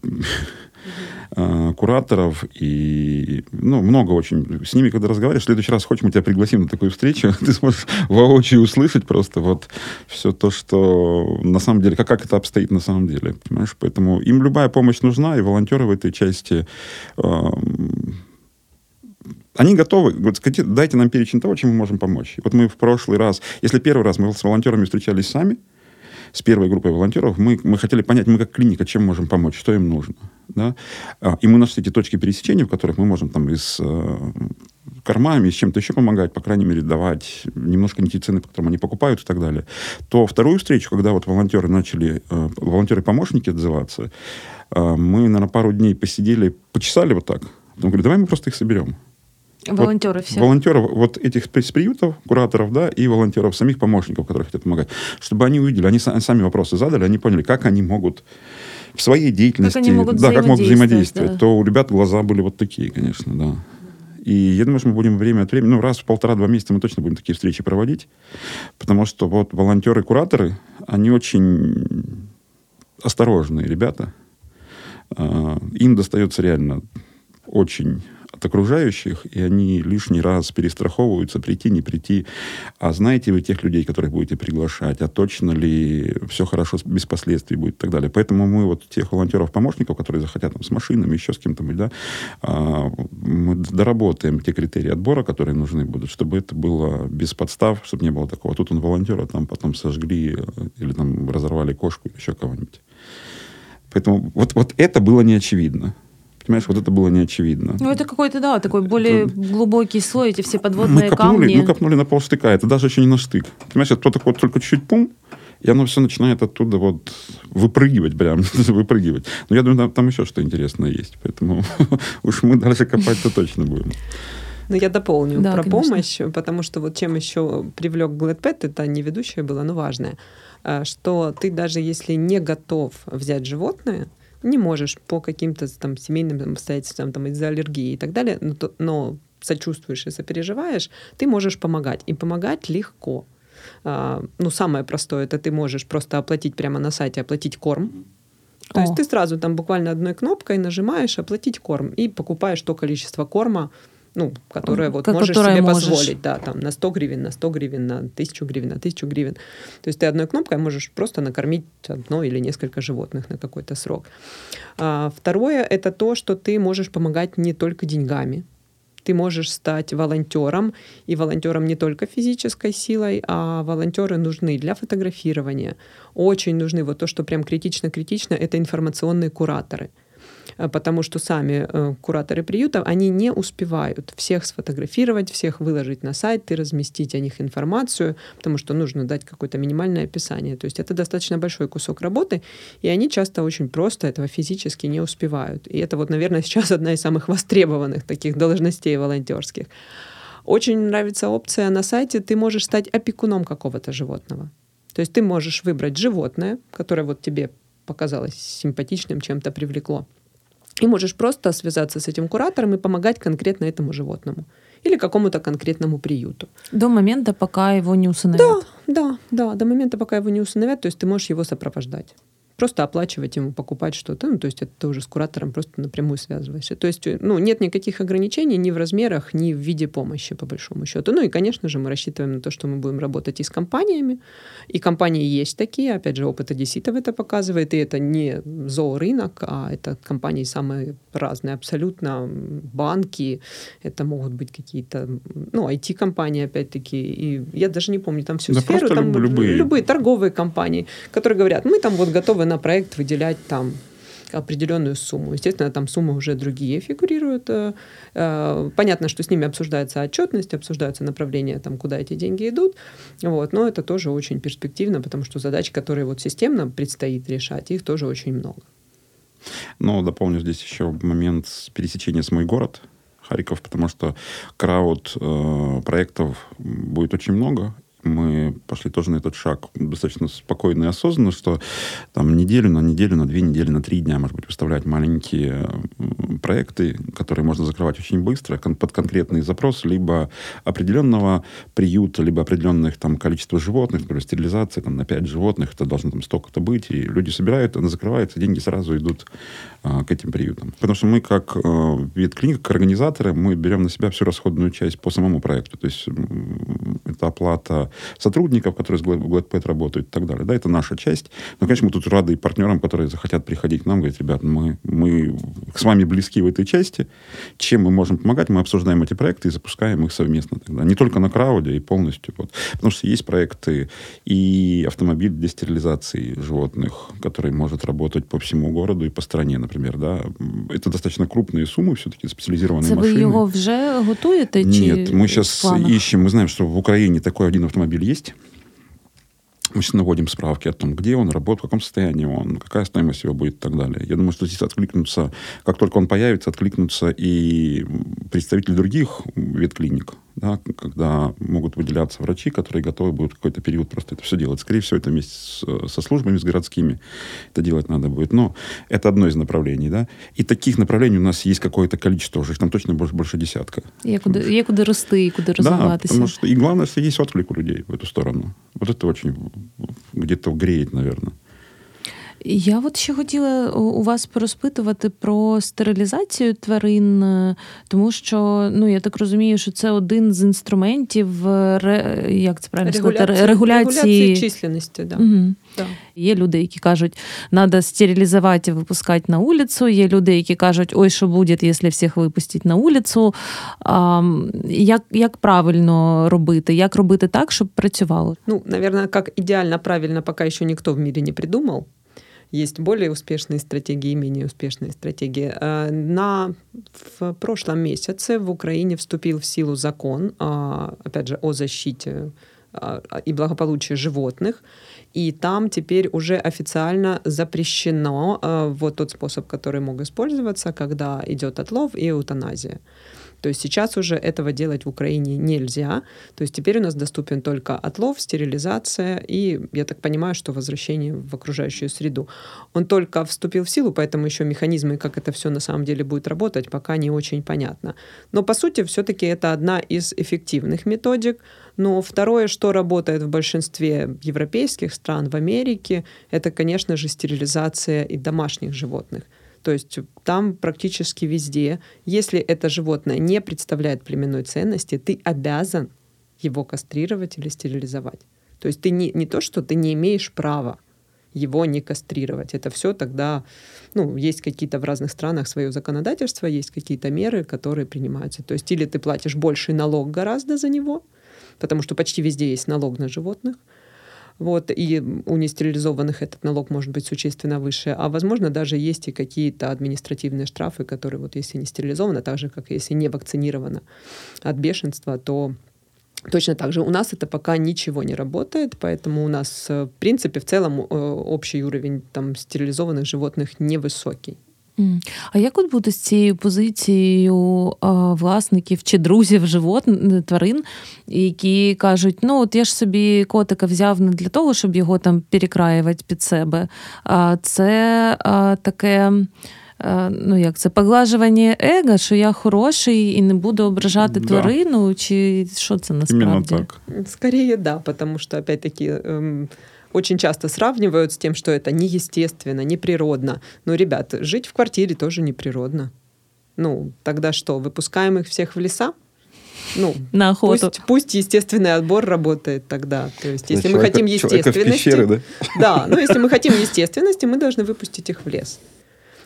э, кураторов. И, ну, много очень. С ними, когда разговариваешь, в следующий раз хочешь, мы тебя пригласим на такую встречу, ты сможешь воочию услышать просто вот все то, что на самом деле, как, как это обстоит на самом деле. Понимаешь? Поэтому им любая помощь нужна, и волонтеры в этой части э, они готовы, скажите, дайте нам перечень того, чем мы можем помочь. Вот мы в прошлый раз, если первый раз мы с волонтерами встречались сами, с первой группой волонтеров, мы, мы хотели понять, мы как клиника, чем можем помочь, что им нужно. Да? А, и мы нашли эти точки пересечения, в которых мы можем там и с э, кормами, с чем-то еще помогать, по крайней мере, давать немножко не те цены, по которым они покупают и так далее. То вторую встречу, когда вот волонтеры начали, э, волонтеры-помощники отзываться, э, мы, наверное, пару дней посидели, почесали вот так. Потом говорю, давай мы просто их соберем. Волонтеры вот, все. Волонтеров, вот этих приютов, кураторов, да, и волонтеров, самих помощников, которые хотят помогать. Чтобы они увидели, они сами вопросы задали, они поняли, как они могут в своей деятельности, как они могут да, как могут взаимодействовать. Да. То у ребят глаза были вот такие, конечно, да. И я думаю, что мы будем время от времени, ну, раз в полтора-два месяца мы точно будем такие встречи проводить, потому что вот волонтеры-кураторы, они очень осторожные ребята. А, им достается реально очень от окружающих, и они лишний раз перестраховываются, прийти, не прийти. А знаете вы тех людей, которых будете приглашать? А точно ли все хорошо без последствий будет и так далее? Поэтому мы вот тех волонтеров-помощников, которые захотят там, с машинами, еще с кем-то да, а, мы доработаем те критерии отбора, которые нужны будут, чтобы это было без подстав, чтобы не было такого. Тут он волонтер, а там потом сожгли э, или там разорвали кошку еще кого-нибудь. Поэтому вот, вот это было неочевидно. Понимаешь, вот это было неочевидно. Ну, это какой-то, да, такой более это... глубокий слой, эти все подводные мы копнули, камни. Мы копнули на полштыка, это даже еще не на штык. Понимаешь, это такой вот только чуть-чуть пум, и оно все начинает оттуда вот выпрыгивать прям, выпрыгивать. Но я думаю, там, там еще что интересное есть, поэтому уж мы дальше копать-то точно будем. Ну, я дополню да, про конечно. помощь, потому что вот чем еще привлек Gladpet, это не ведущая была, но важное, э, что ты даже если не готов взять животное, не можешь по каким-то там семейным обстоятельствам, там, из-за аллергии и так далее, но, но сочувствуешь и сопереживаешь, ты можешь помогать. И помогать легко. А, ну, самое простое, это ты можешь просто оплатить прямо на сайте, оплатить корм. То О. есть ты сразу там буквально одной кнопкой нажимаешь «оплатить корм» и покупаешь то количество корма, ну, которое вот можешь которое себе можешь. позволить, да, там на 100 гривен, на 100 гривен, на 1000 гривен, на 1000 гривен. То есть ты одной кнопкой можешь просто накормить одно или несколько животных на какой-то срок. А, второе — это то, что ты можешь помогать не только деньгами, ты можешь стать волонтером, и волонтером не только физической силой, а волонтеры нужны для фотографирования. Очень нужны вот то, что прям критично-критично, это информационные кураторы — потому что сами э, кураторы приютов, они не успевают всех сфотографировать, всех выложить на сайт и разместить о них информацию, потому что нужно дать какое-то минимальное описание. То есть это достаточно большой кусок работы, и они часто очень просто этого физически не успевают. И это вот, наверное, сейчас одна из самых востребованных таких должностей волонтерских. Очень нравится опция на сайте, ты можешь стать опекуном какого-то животного. То есть ты можешь выбрать животное, которое вот тебе показалось симпатичным, чем-то привлекло. И можешь просто связаться с этим куратором и помогать конкретно этому животному или какому-то конкретному приюту. До момента, пока его не усыновят. Да, да, да, до момента, пока его не усыновят, то есть ты можешь его сопровождать. Просто оплачивать ему, покупать что-то. Ну, то есть это тоже с куратором просто напрямую связываешься. То есть, ну, нет никаких ограничений ни в размерах, ни в виде помощи, по большому счету. Ну и, конечно же, мы рассчитываем на то, что мы будем работать и с компаниями. И компании есть такие, опять же, опыт одесситов это показывает, и это не зоорынок, а это компании самые разные абсолютно, банки, это могут быть какие-то, ну, IT-компании, опять-таки, и я даже не помню там всю Да сферу, там любые. любые торговые компании, которые говорят, мы там вот готовы на проект выделять там определенную сумму. Естественно, там суммы уже другие фигурируют. Э, э, Понятно, что с ними обсуждается отчетность, обсуждаются направления, там, куда эти деньги идут. Вот. Но это тоже очень перспективно, потому что задач, которые вот системно предстоит решать, их тоже очень много. Но дополню здесь еще момент пересечения с мой город, Харьков, потому что крауд э, проектов будет очень много, мы пошли тоже на этот шаг достаточно спокойно и осознанно, что там неделю на неделю, на две недели, на три дня, может быть, выставлять маленькие проекты, которые можно закрывать очень быстро под конкретный запрос либо определенного приюта, либо определенных там количества животных, например, стерилизация там, на пять животных, это должно там столько-то быть, и люди собирают, она закрывается, деньги сразу идут а, к этим приютам. Потому что мы как а, ветклиника, как организаторы, мы берем на себя всю расходную часть по самому проекту. То есть это оплата сотрудников, которые с GladPet работают и так далее. Да, это наша часть. Но, конечно, мы тут рады и партнерам, которые захотят приходить к нам, говорить, ребят, мы, мы с вами близки в этой части. Чем мы можем помогать? Мы обсуждаем эти проекты и запускаем их совместно тогда. Не только на крауде, и полностью. Вот. Потому что есть проекты и автомобиль для стерилизации животных, который может работать по всему городу и по стране, например. Да. Это достаточно крупные суммы, все-таки специализированные Це машины. ви його вже готуєте? Чи Нет, мы сейчас ищем, мы знаем, что в Украине такой один автомобиль есть. Мы сейчас наводим справки о том, где он работает, в каком состоянии он, какая стоимость его будет и так далее. Я думаю, что здесь откликнутся, как только он появится, откликнутся и представители других ветклиник, да, когда могут выделяться врачи, которые готовы будут какой-то период просто это все делать. Скорее всего, это вместе с, со службами, с городскими это делать надо будет. Но это одно из направлений. Да? И таких направлений у нас есть какое-то количество уже, их там точно больше, больше десятка. Є куди, є куди рости і куди Да, розвиватися. потому что и главное, что есть отклик у людей в эту сторону. Вот это очень где-то греет, наверное. Я от ще хотіла у у вас порозпитувати про стерилізацію тварин, е, тому що ну я так розумію, що це один з інструментів е, ре, як це правильно сказати, ре- регуляції. регуляции численности, да. Угу. да. Є люди, які кажуть, треба стерилізувати і випускати на вулицю. Є люди, які кажуть, ой, що буде, якщо всіх випустити на вулицю. А, як, як правильно робити? Як робити так, щоб працювало? Ну, наверное, как идеально правильно пока еще никто в мире не придумал. Есть более успешные стратегии, менее успешные стратегии. Э, На, в прошлом месяце в Украине вступил в силу закон, а, опять же, о защите а, и благополучии животных. И там теперь уже официально запрещено вот тот способ, который мог использоваться, когда идет отлов и эутаназия. То есть сейчас уже этого делать в Украине нельзя. То есть теперь у нас доступен только отлов, стерилизация и, я так понимаю, что возвращение в окружающую среду. Он только вступил в силу, поэтому еще механизмы, как это все на самом деле будет работать, пока не очень понятно. Но по сути все-таки это одна из эффективных методик. Но второе, что работает в большинстве европейских стран, в Америке, это, конечно же, стерилизация и домашних животных. То есть там практически везде, если это животное не представляет племенной ценности, ты обязан его кастрировать или стерилизовать. То есть ты не, не то, что ты не имеешь права его не кастрировать. Это все тогда, ну, есть какие-то в разных странах свое законодательство, есть какие-то меры, которые принимаются. То есть или ты платишь больший налог гораздо за него, потому что почти везде есть налог на животных, вот, и у нестерилизованных этот налог может быть существенно выше. А возможно, даже есть и какие-то административные штрафы, которые вот если не стерилизовано, так же, как если не вакцинировано от бешенства, то Точно так же у нас это пока ничего не работает, поэтому у нас, э, в принципе, в целом э, общий уровень там, стерилизованных животных невысокий. А як от бути з цією позицією а, власників чи друзів живот, тварин, які кажуть: ну от я ж собі котика взяв не для того, щоб його там перекраювати під себе. А це а, таке. ну як це поглажування его, що я хороший і не буду ображати Да. тварину, чи що це насправді? Именно так. Скорее да, потому что, опять-таки, очень часто сравнивают с тем, что это неестественно, неприродно. Но, ребят, жить в квартире тоже неприродно. Ну, тогда что, выпускаем их всех в леса? Ну, На охоту. пусть, пусть естественный отбор работает тогда. То есть, если мы Человека- хотим человека в естественности... пещеры, да? Да, но если мы хотим естественности, мы должны выпустить их в лес.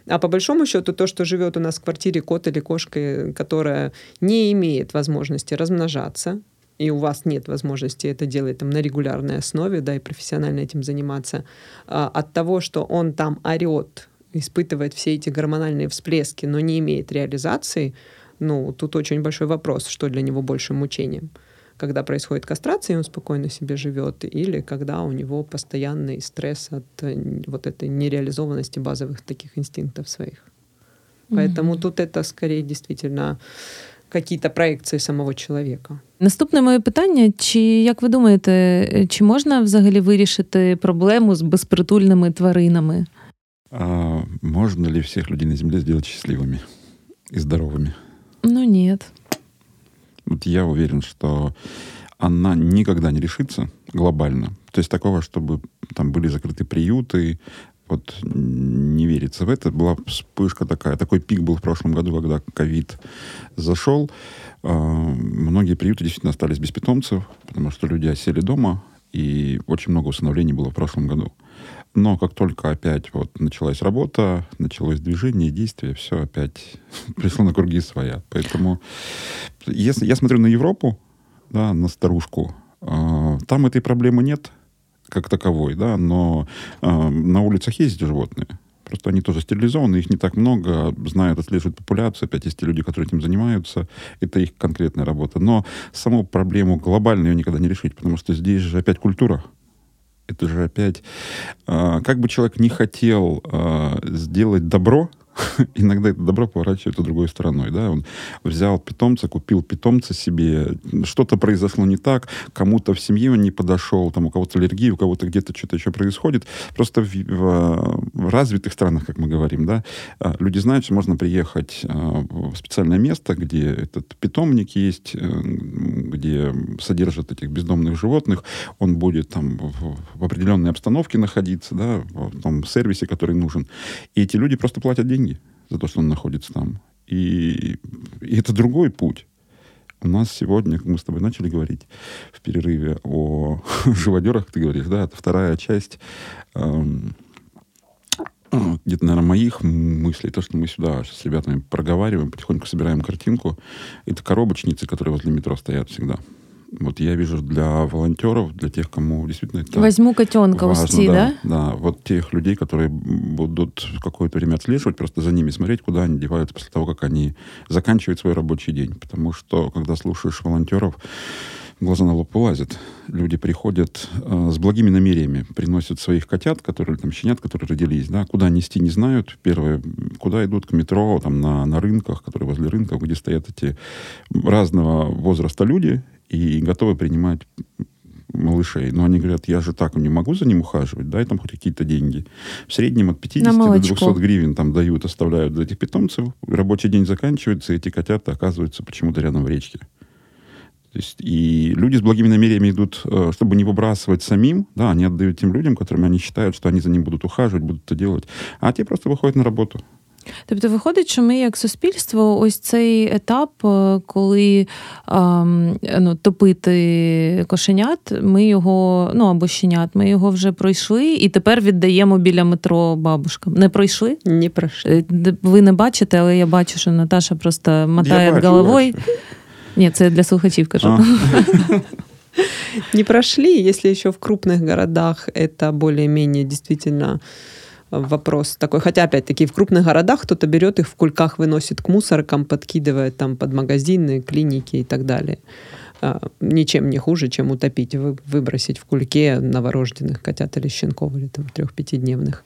А по большому счету, то, что живет у нас в квартире кот или кошка, которая не имеет возможности размножаться, и у вас нет возможности это делать там, на регулярной основе, да, и профессионально этим заниматься, а, от того, что он там орет, испытывает все эти гормональные всплески, но не имеет реализации, ну, тут очень большой вопрос, что для него больше мучением. Когда происходит кастрация, и он спокойно себе живет, или когда у него постоянный стресс от э, вот этой нереализованности базовых таких инстинктов своих. Поэтому тут это скорее действительно какие-то проекции самого человека. Наступне моє питання: чи як ви думаєте, чи можна взагалі вирішити проблему з безпритульними тваринами? А можно ли всех людей на Земле сделать счастливыми и здоровыми? Ну ні. Вот я уверен, что она никогда не решится глобально. То есть такого, чтобы там были закрыты приюты, вот не верится в это. Была вспышка такая, такой пик был в прошлом году, когда ковид зашел. А, Многие приюты действительно остались без питомцев, потому что люди осели дома, и очень много усыновлений было в прошлом году. Но как только опять вот началась работа, началось движение, действие, все опять пришло на круги своя. Поэтому если я смотрю на Европу, да, на старушку, а, там этой проблемы нет как таковой, да, но а, на улицах есть животные. Просто они тоже стерилизованы, их не так много, знают, отслеживают популяцию. Опять есть те люди, которые этим занимаются. Это их конкретная работа. Но саму проблему глобально ее никогда не решить, потому что здесь же опять культура. Это же опять... а, как бы человек не хотел а, сделать добро, иногда это добро поворачивается другой стороной. Да? Он взял питомца, купил питомца себе, что-то произошло не так, кому-то в семье он не подошел, там у кого-то аллергия, у кого-то где-то что-то еще происходит. Просто в, в- в развитых странах, как мы говорим, да, а, люди знают, что можно приехать а, в специальное место, где этот питомник есть, э, где содержат этих бездомных животных, он будет там в, в определенной обстановке находиться, да, в том сервисе, который нужен. И эти люди просто платят деньги за то, что он находится там. И, и это другой путь. У нас сегодня, как мы с тобой начали говорить в перерыве о живодерах, ты говоришь, да, это вторая часть эм, где-то, наверное, моих мыслей, то, что мы сюда сейчас с ребятами проговариваем, потихоньку собираем картинку, это коробочницы, которые возле метро стоят всегда. Вот я вижу для волонтеров, для тех, кому действительно это Возьму котенка важно, ці, да? да, да, вот тех людей, которые будут какое-то время отслеживать, просто за ними смотреть, куда они деваются после того, как они заканчивают свой рабочий день. Потому что, когда слушаешь волонтеров, глаза на лоб вылазят. Люди приходят э, с благими намерениями, приносят своих котят, которые там щенят, которые родились, да, куда нести не знают. Первое, куда идут к метро, там на, на рынках, которые возле рынков, где стоят эти разного возраста люди и готовы принимать малышей. Но они говорят, я же так не могу за ним ухаживать, дай там хоть какие-то деньги. В среднем от 50 На до молочко. 200 гривен там дают, оставляют за этих питомцев. Рабочий день заканчивается, и эти котята оказываются почему-то рядом в речке. То есть, и люди с благими намерениями идут, э, чтобы не выбрасывать самим, да, они отдают тем людям, которым они считают, что они за ним будут ухаживать, будут это делать, а те просто выходят на работу. Тобто виходить, що ми як суспільство, ось цей етап, е, коли ем, ну, топити кошенят, ми його, ну або щенят, ми його вже пройшли і тепер віддаємо біля метро бабушкам. Не пройшли? Не прошли. Е, Ви не бачите, але я бачу, що Наташа просто мотає бачу, головою. бачу. Ні, це для слухачів кажу. А. Не прошли, если еще в крупных городах это более-менее действительно вопрос такой. Хотя, опять-таки, в крупных городах кто-то берет их в кульках, выносит к мусоркам, подкидывает там под магазины, клиники и так далее. А, Ничем не хуже, чем утопить, вы- выбросить в кульке новорожденных котят или щенков, или там трех-пятидневных.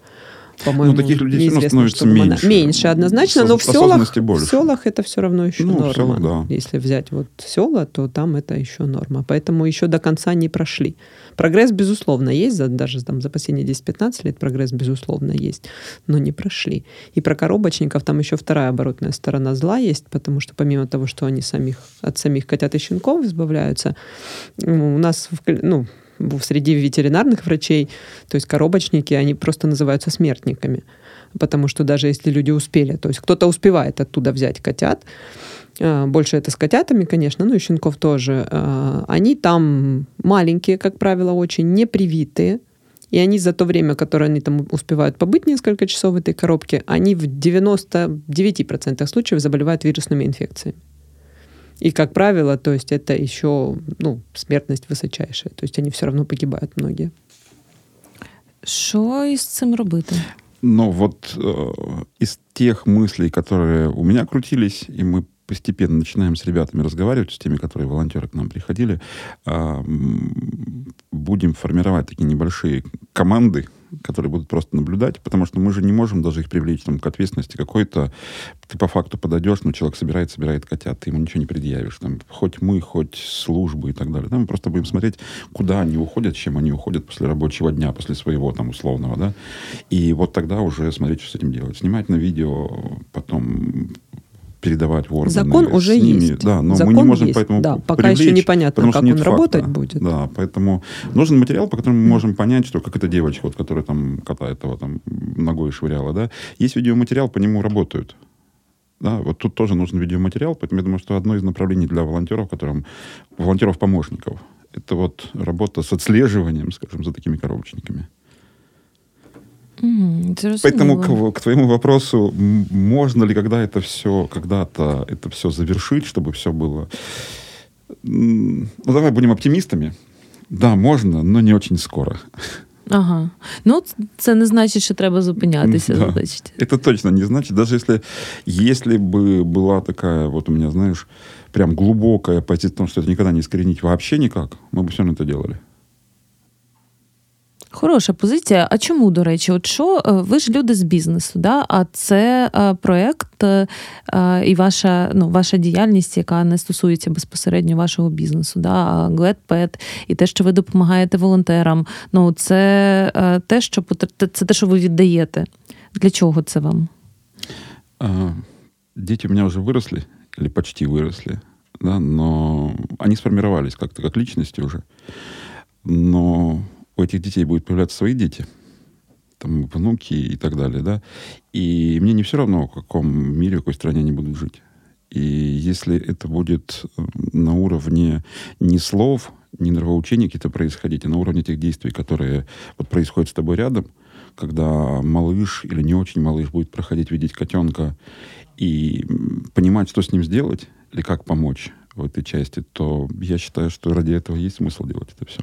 по-моему, Ну, таких людей всё равно становится чтобы она- меньше. Меньше, однозначно, Сос- но в селах, в селах это все равно еще Ну, норма. селах, да. Если взять вот села, то там это еще норма. Поэтому еще до конца не прошли. Прогресс, безусловно, есть. Даже там за последние 10-15 лет прогресс, безусловно, есть. Но не прошли. И про коробочников там еще вторая оборотная сторона зла есть, потому что помимо того, что они самих, от самих котят и щенков избавляются, у нас в, ну, среди ветеринарных врачей, то есть коробочники, они просто называются смертниками. Потому что даже если люди успели, то есть кто-то успевает оттуда взять котят, а, больше это с котятами, конечно, ну и щенков тоже, а, они там маленькие, как правило, очень непривитые, и они за то время, которое они там успевают побыть несколько часов в этой коробке, они в 99% случаев заболевают вирусными инфекциями. И, как правило, то есть это еще ну, смертность высочайшая. То есть они все равно погибают многие. Що із цим робити? Но вот э, из тех мыслей, которые у меня крутились, и мы постепенно начинаем с ребятами разговаривать, с теми, которые волонтеры к нам приходили, м, будем формировать такие небольшие команды, которые будут просто наблюдать, потому что мы же не можем даже их привлечь там, к ответственности какой-то. Ты по факту подойдешь, но человек собирает, собирает котят, ты ему ничего не предъявишь. Там, хоть мы, хоть службы и так далее. Да, мы просто будем смотреть, куда они уходят, чем они уходят после рабочего дня, после своего там условного. Да? И вот тогда уже смотреть, что с этим делать. Снимать на видео, потом передавать в органы. Закон уже ними. есть. Да, но Закон мы не можем есть, поэтому да. Пока привлечь, еще непонятно, потому как он факта. работать будет. Да, поэтому нужен материал, по которому мы можем понять, что как эта девочка, вот, которая там кота этого там ногой швыряла, да, есть видеоматериал, по нему работают. Да, вот тут тоже нужен видеоматериал, поэтому я думаю, что одно из направлений для волонтеров, которым волонтеров-помощников, это вот работа с отслеживанием, скажем, за такими коробочниками. Угу, Поэтому к, к твоему вопросу, можно ли когда это все, когда-то это все завершить, чтобы все было... Ну, давай будем оптимистами. Да, можно, но не очень скоро. Ага. Ну, це не значить, що треба зупинятися. Да. значить. Это точно не значит, даже если, если бы была такая, вот у меня, знаешь, прям глубокая позиция, в том, что это никогда не искоренить вообще никак, мы бы все равно это делали. Хороша позиція. А чому, до речі, от що е, ви ж люди з бізнесу, да? а це е, проєкт е, і ваша, ну, ваша діяльність, яка не стосується безпосередньо вашого бізнесу, да? GladPet, і те, що ви допомагаєте волонтерам. Ну, це те, що це те, що ви віддаєте. Для чого це вам? А, дети у меня уже выросли, или почти выросли, да, но они сформировались как-то как личности. Но у этих детей будут появляться свои дети, там, внуки и так далее, да. И мне не все равно, в каком мире, в какой стране они будут жить. И если это будет э, на уровне не слов, не нравоучений какие-то происходить, а на уровне тех действий, которые вот происходят с тобой рядом, когда малыш или не очень малыш будет проходить, видеть котенка и понимать, что с ним сделать или как помочь в этой части, то я считаю, что ради этого есть смысл делать это все.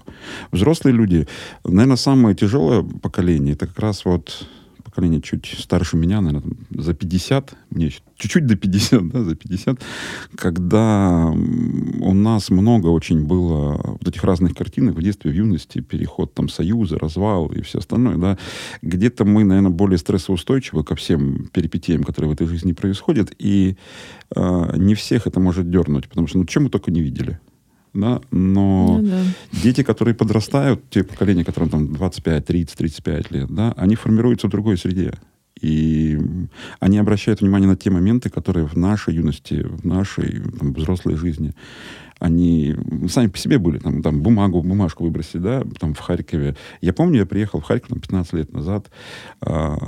Взрослые люди, наверное, самое тяжелое поколение, это как раз вот поколение чуть старше меня, наверное, за 50, мне чуть-чуть до 50, да, за 50, когда у нас много очень было вот этих разных картинок в детстве, в юности, переход там союза, развал и все остальное, да, где-то мы, наверное, более стрессоустойчивы ко всем перипетиям, которые в этой жизни происходят, и э, не всех это может дернуть, потому что, ну, чем мы только не видели, да, но Ну, да. дети, которые подрастают, те поколения, которым там 25, 30, 35 лет, да, они формируются в другой среде. И они обращают внимание на те моменты, которые в нашей юности, в нашей там, взрослой жизни, они сами по себе были. Там, там бумагу, бумажку выбросили, да, там в Харькове. Я помню, я приехал в Харьков там, 15 лет назад. а,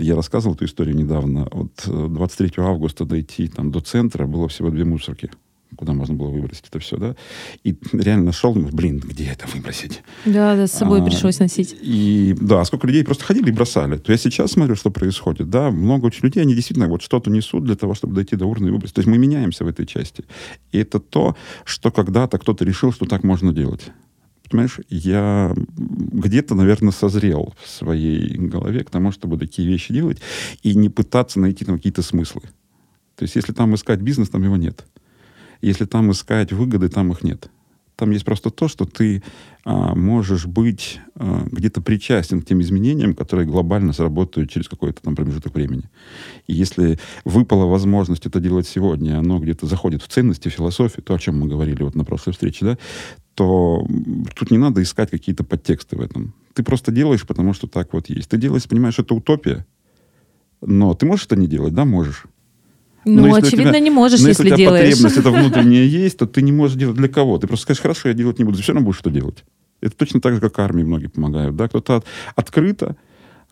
я рассказывал эту историю недавно. Вот э, 23 августа дойти там, до центра было всего две мусорки куда можно было выбросить это все, да. И реально нашел, блин, где это выбросить? Да, да, з собою А, пришлось носити. И да, сколько людей просто ходили и бросали. То я сейчас смотрю, что происходит. Да, много очень людей, они действительно вот что-то несут для того, чтобы дойти до урны и выбросить. То есть мы меняемся в этой части. И это то, что когда-то кто-то решил, что так можно делать. Понимаешь, я где-то, наверное, созрел в своей голове к тому, чтобы такие вещи делать и не пытаться найти там какие-то смыслы. То есть если там искать бизнес, там его нет. Если там искать выгоды, там их нет. Там есть просто то, что ты а, можешь быть а, где-то причастен к тем изменениям, которые глобально сработают через какой-то там промежуток времени. И если выпала возможность это делать сегодня, оно где-то заходит в ценности, в философию, то, о чем мы говорили вот на прошлой встрече, да, то тут не надо искать какие-то подтексты в этом. Ты просто делаешь, потому что так вот есть. Ты делаешь, понимаешь, это утопия, но ты можешь это не делать? Да, можешь. Ну, но очевидно, тебя, не можешь, но если, если у тебя делаешь. потребность это внутренняя есть, то ты не можешь делать для кого. Ты просто скажешь, хорошо, я делать не буду. Ты все равно будешь что делать. Это точно так же, как армии многие помогают. Да? Кто-то от, открыто,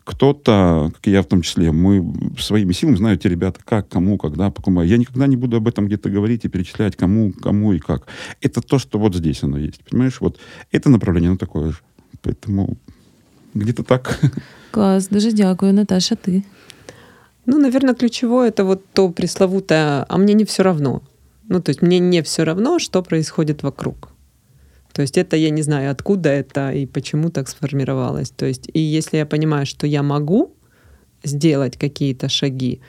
кто-то, как и я в том числе, мы своими силами знаю те ребята, как, кому, когда, по кому. Я никогда не буду об этом где-то говорить и перечислять, кому, кому и как. Это то, что вот здесь оно есть. Понимаешь, вот это направление, оно такое же. Поэтому где-то так. Класс, дуже дякую, Наташа, ты. Ну, наверное, ключевое это вот то пресловутое, а мне не все равно. Ну, то есть мне не все равно, что происходит вокруг. То есть это я не знаю, откуда это и почему так сформировалось. То есть и если я понимаю, что я могу сделать какие-то шаги,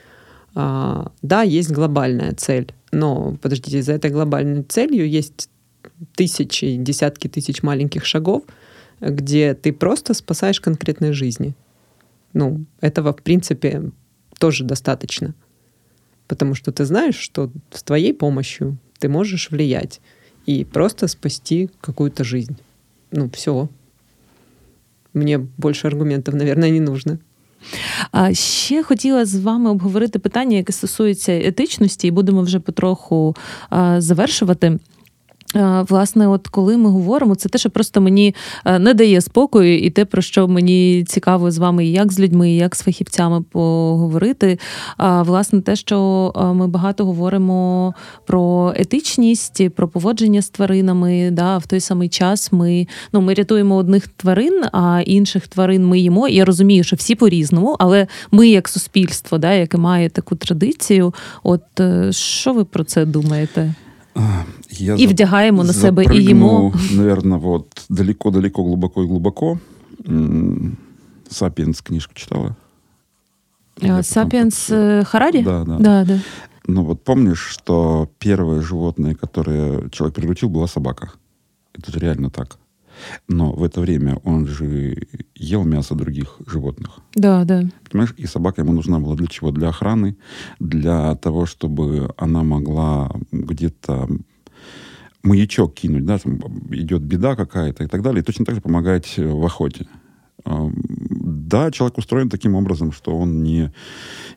а, да, есть глобальная цель, но подождите, за этой глобальной целью есть тысячи, десятки тысяч маленьких шагов, где ты просто спасаешь конкретные жизни. Ну, этого, в принципе, тоже достаточно. Потому что ты знаешь, что с твоей помощью ты можешь влиять и просто спасти какую-то жизнь. Ну, все. Мне більше аргументів, наверное, не нужно. А ще хотіла з вами обговорити питання, яке стосується етичності, і будемо вже потроху а, завершувати. Власне, от коли ми говоримо, це те, що просто мені е, не дає спокою, і те, про що мені цікаво з вами, як з людьми, як з фахівцями поговорити. Власне, те, що ми багато говоримо про етичність, про поводження з тваринами. Да, В той самий час ми ну, ми рятуємо одних тварин, а інших тварин ми їмо. Я розумію, що всі по-різному, але ми, як суспільство, да, яке має таку традицію, от е, що ви про це думаєте? Я и вдягаємо на себе и ему. Наверное, вот далеко-далеко, глубоко и глубоко. «Сапиенс» книжку читала? «Сапиенс» э, Харари? Да, да. да, да. Ну вот помнишь, что первое животное, которое человек приручил, была собака? Это реально так. Но в это время он же ел мясо других животных. Да, да. Понимаешь, и собака ему нужна была для чего? Для охраны, для того, чтобы она могла где-то маячок кинуть, да, там идет беда какая-то и так далее, и точно так же помогать в охоте. Да, человек устроен таким образом, что он не,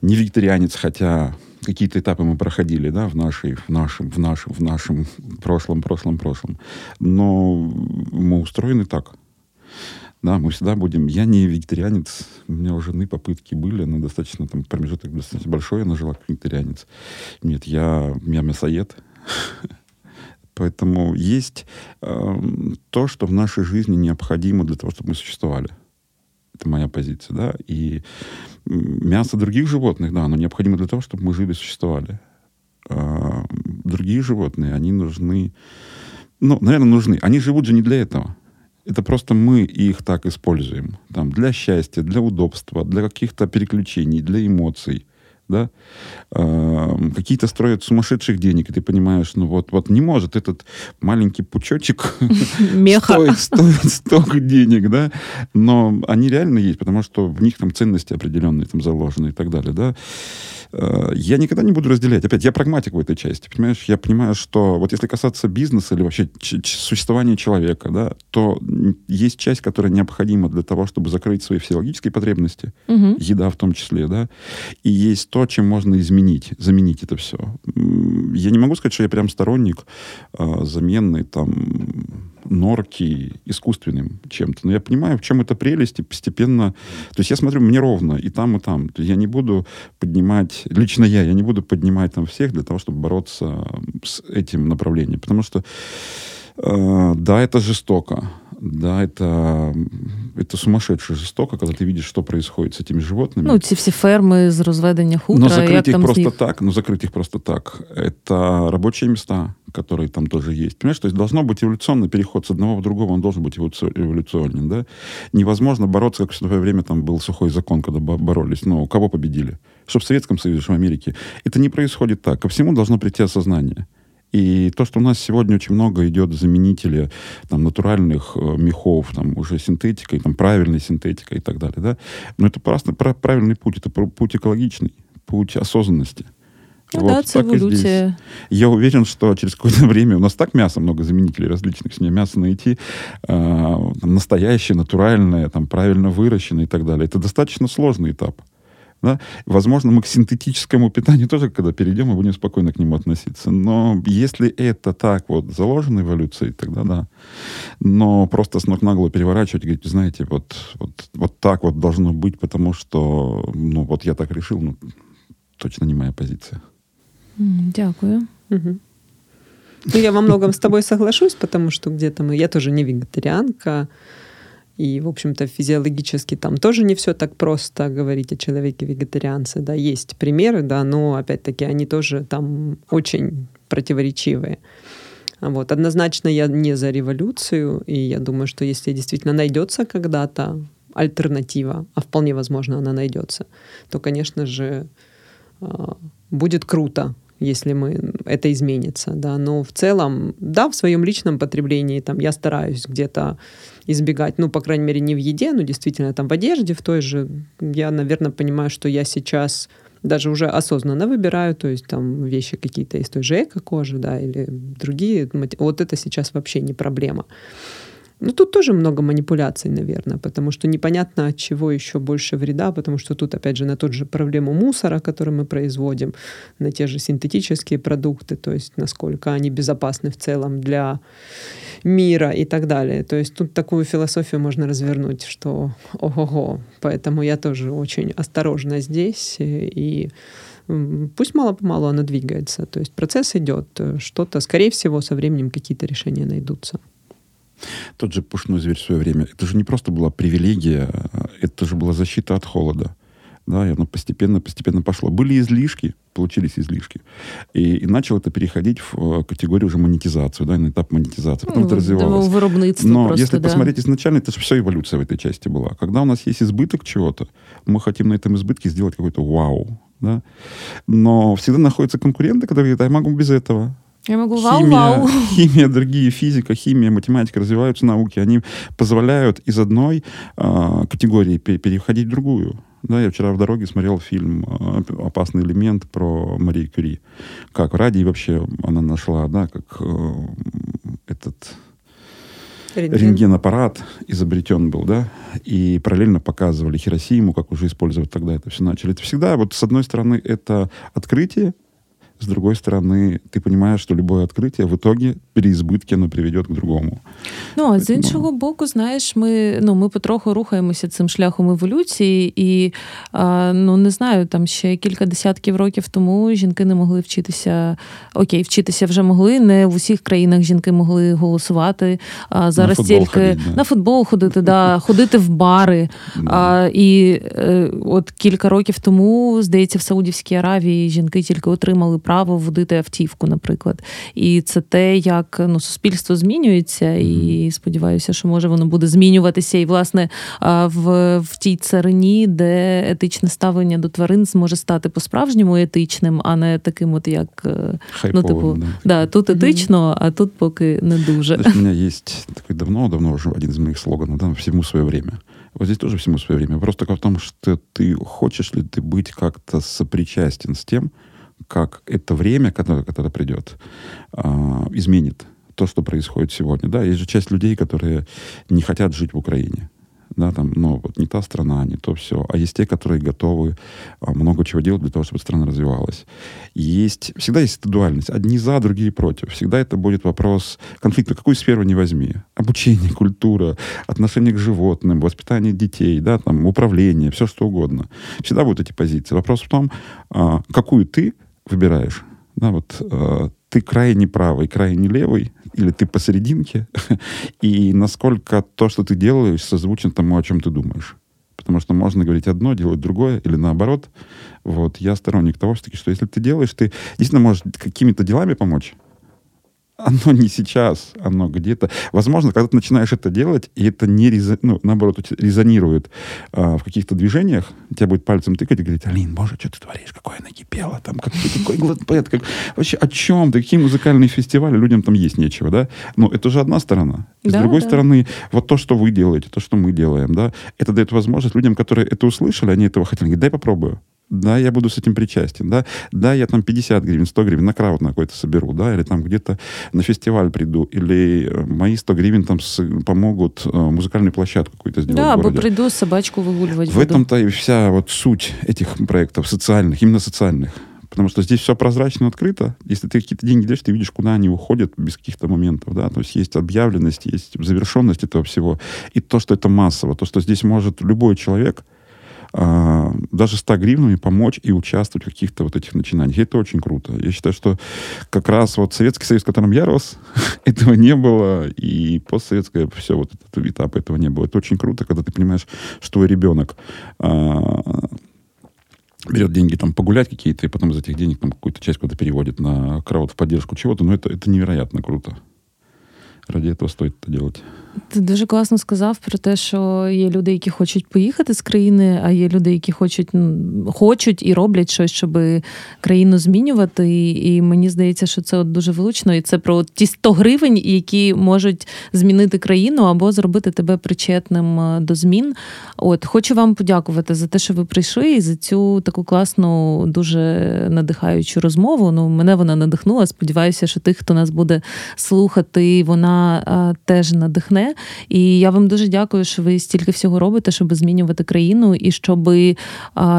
не вегетарианец, хотя какие-то этапы мы проходили, да, в нашей, в нашем, в нашем, в нашем прошлом, прошлом, прошлом. Но мы устроены так. Да, мы всегда будем... Я не вегетарианец, у меня у жены попытки были, но достаточно там промежуток достаточно большой, она жила как вегетарианец. Нет, я, я мясоед. Поэтому есть э, то, что в нашей жизни необходимо для того, чтобы мы существовали. Это моя позиция, да. И мясо других животных, да, оно необходимо для того, чтобы мы жили и существовали. А другие животные, они нужны, ну, наверное, нужны. Они живут же не для этого. Это просто мы их так используем. Там, для счастья, для удобства, для каких-то переключений, для эмоций да, э, какие-то строят сумасшедших денег, и ты понимаешь, ну вот, вот не может этот маленький пучочек стоить, стоить столько денег, да, но они реально есть, потому что в них там ценности определенные там заложены и так далее, да. Э, я никогда не буду разделять. Опять, я прагматик в этой части, понимаешь? Я понимаю, что вот если касаться бизнеса или вообще существования человека, да, то есть часть, которая необходима для того, чтобы закрыть свои физиологические потребности, угу. еда в том числе, да, и есть то, чем можно изменить, заменить это все. Я не могу сказать, что я прям сторонник э, замены там норки искусственным чем-то. Но я понимаю, в чем это прелесть, и постепенно... То есть я смотрю, мне ровно и там, и там. Я не буду поднимать... Лично я, я не буду поднимать там всех для того, чтобы бороться с этим направлением. Потому что, да, это жестоко. Да, это, это сумасшедше жестоко, когда ты видишь, что происходит с этими животными. Ну, ці всі ферми з розведення хутра. Но закрыть их просто них... так, ну, закрыть их просто так, это рабочие места, которые там тоже есть. Понимаешь, то есть должно быть эволюционный переход с одного в другого, он должен быть эволюционен, да? Невозможно бороться, как в свое время там был сухой закон, когда боролись. Но ну, кого победили? Что в Советском Союзе, что в Америке. Это не происходит так. Ко всему должно прийти осознание. И то, что у нас сегодня очень много идет заменители там, натуральных э, мехов, там, уже синтетикой, там, правильной синтетикой и так далее, да, но это просто правильный путь, это путь экологичный, путь осознанности. Ну вот, да, це эволюция. Я уверен, что через какое-то время у нас так мяса много заменителей различных, с ней мясо найти э, настоящее, натуральное, там, правильно выращенное и так далее. Это достаточно сложный этап. Да? Возможно, мы к синтетическому питанию тоже, когда перейдем, мы будем спокойно к нему относиться. Но если это так вот заложено эволюцией, тогда да. Но просто с ног на голову переворачивать и говорить, знаете, вот, вот, вот так вот должно быть, потому что, ну, вот я так решил, ну, точно не моя позиция. Дякую. Угу. Ну, я во многом с тобой соглашусь, потому что где-то мы... Я тоже не вегетарианка, и, в общем-то, физиологически там тоже не все так просто говорить о человеке-вегетарианце. Да, есть примеры, да, но, опять-таки, они тоже там очень противоречивые. Вот. Однозначно я не за революцию, и я думаю, что если действительно найдется когда-то альтернатива, а вполне возможно она найдется, то, конечно же, а, будет круто если мы это изменится, да, но в целом, да, в своем личном потреблении там я стараюсь где-то избегать, ну, по крайней мере, не в еде, но действительно там в одежде, в той же, я, наверное, понимаю, что я сейчас даже уже осознанно выбираю, то есть там вещи какие-то из той же эко-кожи, да, или другие, вот это сейчас вообще не проблема. Ну, тут тоже много манипуляций, наверное, потому что непонятно, от чего еще больше вреда, потому что тут, опять же, на тот же проблему мусора, который мы производим, на те же синтетические продукты, то есть насколько они безопасны в целом для мира и так далее. То есть тут такую философию можно развернуть, что ого-го. Поэтому я тоже очень осторожна здесь и пусть мало-помалу она двигается. То есть процесс идет, что-то, скорее всего, со временем какие-то решения найдутся. Тот же пушной зверь в свое время, это же не просто была привилегия, это же была защита от холода. Да, и оно постепенно-постепенно пошло. Были излишки, получились излишки. И, и начал это переходить в э, категорию уже монетизацию, да, на этап монетизации. Потом ну, это развивалось. Но просто, если да. посмотреть изначально, это же все эволюция в этой части была. Когда у нас есть избыток чего-то, мы хотим на этом избытке сделать какой-то вау. Да? Но всегда находятся конкуренты, которые говорят, а я могу без этого. Я могу вау-вау. Химия, химия, другие, физика, химия, математика, развиваются науки. Они позволяют из одной э, категории переходить в другую. Да, я вчера в дороге смотрел фильм э, «Опасный элемент» про Марию Кюри. Как ради вообще она нашла, да, как э, этот Рентген. рентген-аппарат изобретен был, да, и параллельно показывали Хиросиму, как уже использовать тогда это все начали. Это всегда, вот с одной стороны, это открытие, с другой стороны, ти понимаешь, що любое открытие в итоге переізбитки оно приведет к другому. Ну а з іншого боку, знаєш, ми ну ми потроху рухаємося цим шляхом еволюції, і ну не знаю, там ще кілька десятків років тому жінки не могли вчитися. Окей, вчитися вже могли. Не в усіх країнах жінки могли голосувати. А зараз на тільки ходить, да. на футбол ходити, да, ходити в бари. А, І е, от кілька років тому, здається, в Саудівській Аравії жінки тільки отримали право водити автівку, наприклад. І це те, як ну, суспільство змінюється, і сподіваюся, що може воно буде змінюватися. І, власне, в в тій царині, де етичне ставлення до тварин зможе стати по-справжньому етичним, а не таким, от як е, Хайповим, ну, типу, да. да, тут етично, а тут поки не дуже. Знаешь, у меня есть такой давно-давно уже один из моих слоганов, да, всему свое время. Вот здесь тоже всему свое время. Вопрос только в том, что ты хочешь ли ты быть как-то сопричастен с тем, как это время, которое, которое придет, а, изменит то, что происходит сегодня. Да, есть же часть людей, которые не хотят жить в Украине. Да, там, но вот не та страна, не то все. А есть те, которые готовы а, много чего делать для того, чтобы страна развивалась. Есть, всегда есть эта дуальность. Одни за, другие против. Всегда это будет вопрос конфликта. Какую сферу не возьми. Обучение, культура, отношение к животным, воспитание детей, да, там, управление, все что угодно. Всегда будут эти позиции. Вопрос в том, а, какую ты выбираешь. Да, вот э, ты крайне правый, крайне левый, или ты посерединке, и насколько то, что ты делаешь, созвучно тому, о чем ты думаешь. Потому что можно говорить одно, делать другое, или наоборот. Вот, я сторонник того, что если ты делаешь, ты действительно можешь какими-то делами помочь, оно не сейчас, оно где-то. Возможно, когда ты начинаешь это делать, и это не резо... ну, наоборот, резонирует а, в каких-то движениях, тебя будет пальцем тыкать и говорить, Алин, боже, что ты творишь, какое накипело, там, как, какой гладпэт, как... вообще о чем ты, какие музыкальные фестивали, людям там есть нечего, да? Но это же одна сторона. С да, другой да. стороны, вот то, что вы делаете, то, что мы делаем, да, это дает возможность людям, которые это услышали, они этого хотели, говорить, дай попробую. Да, я буду с этим причастен, да. Да, я там 50 гривен, 100 гривен на крауд на какой-то соберу, да, или там где-то на фестиваль приду, или э, мои 100 гривен там с, помогут э, музыкальную площадку какую-то сделать Да, або приду собачку выгуливать. В буду. этом-то и вся вот суть этих проектов социальных, именно социальных. Потому что здесь все прозрачно, открыто. Если ты какие-то деньги даешь, ты видишь, куда они уходят без каких-то моментов. Да? То есть есть объявленность, есть завершенность этого всего. И то, что это массово, то, что здесь может любой человек – а, даже 100 гривнами помочь и участвовать в каких-то вот этих начинаниях. Это очень круто. Я считаю, что как раз вот Советский Союз, в котором я рос, этого не было, и постсоветское все вот этот этап этого не было. Это очень круто, когда ты понимаешь, что ребенок а, берет деньги там погулять какие-то, и потом из этих денег там какую-то часть куда-то переводит на крауд в поддержку чего-то, но это, это невероятно круто. Ради этого стоит это делать. Ти дуже класно сказав про те, що є люди, які хочуть поїхати з країни, а є люди, які хочуть хочуть і роблять щось, щоб країну змінювати. І, і мені здається, що це от дуже влучно. І це про ті 100 гривень, які можуть змінити країну або зробити тебе причетним е, до змін. От хочу вам подякувати за те, що ви прийшли, і за цю таку класну, дуже надихаючу розмову. Ну, мене вона надихнула. Сподіваюся, що тих, хто нас буде слухати, вона а, е, теж надихне. І я вам дуже дякую, що ви стільки всього робите, щоб змінювати країну, і щоб,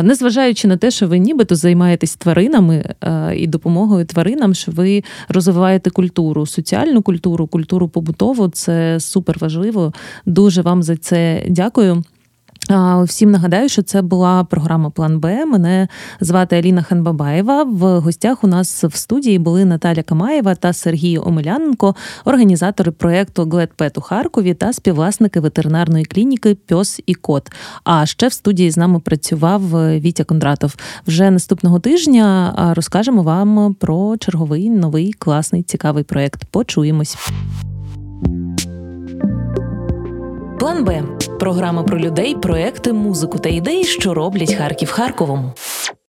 незважаючи на те, що ви нібито займаєтесь тваринами і допомогою тваринам, що ви розвиваєте культуру, соціальну культуру, культуру побутову. Це супер важливо. Дуже вам за це дякую. Всім нагадаю, що це була програма План Б. Мене звати Аліна Ханбабаєва. В гостях у нас в студії були Наталя Камаєва та Сергій Омеляненко, організатори проєкту Гледпет у Харкові та співвласники ветеринарної клініки Пьос і Кот. А ще в студії з нами працював Вітя Кондратов. Вже наступного тижня розкажемо вам про черговий новий класний цікавий проєкт. Почуємось. План Б програма про людей, проекти, музику та ідеї, що роблять Харків Харковом.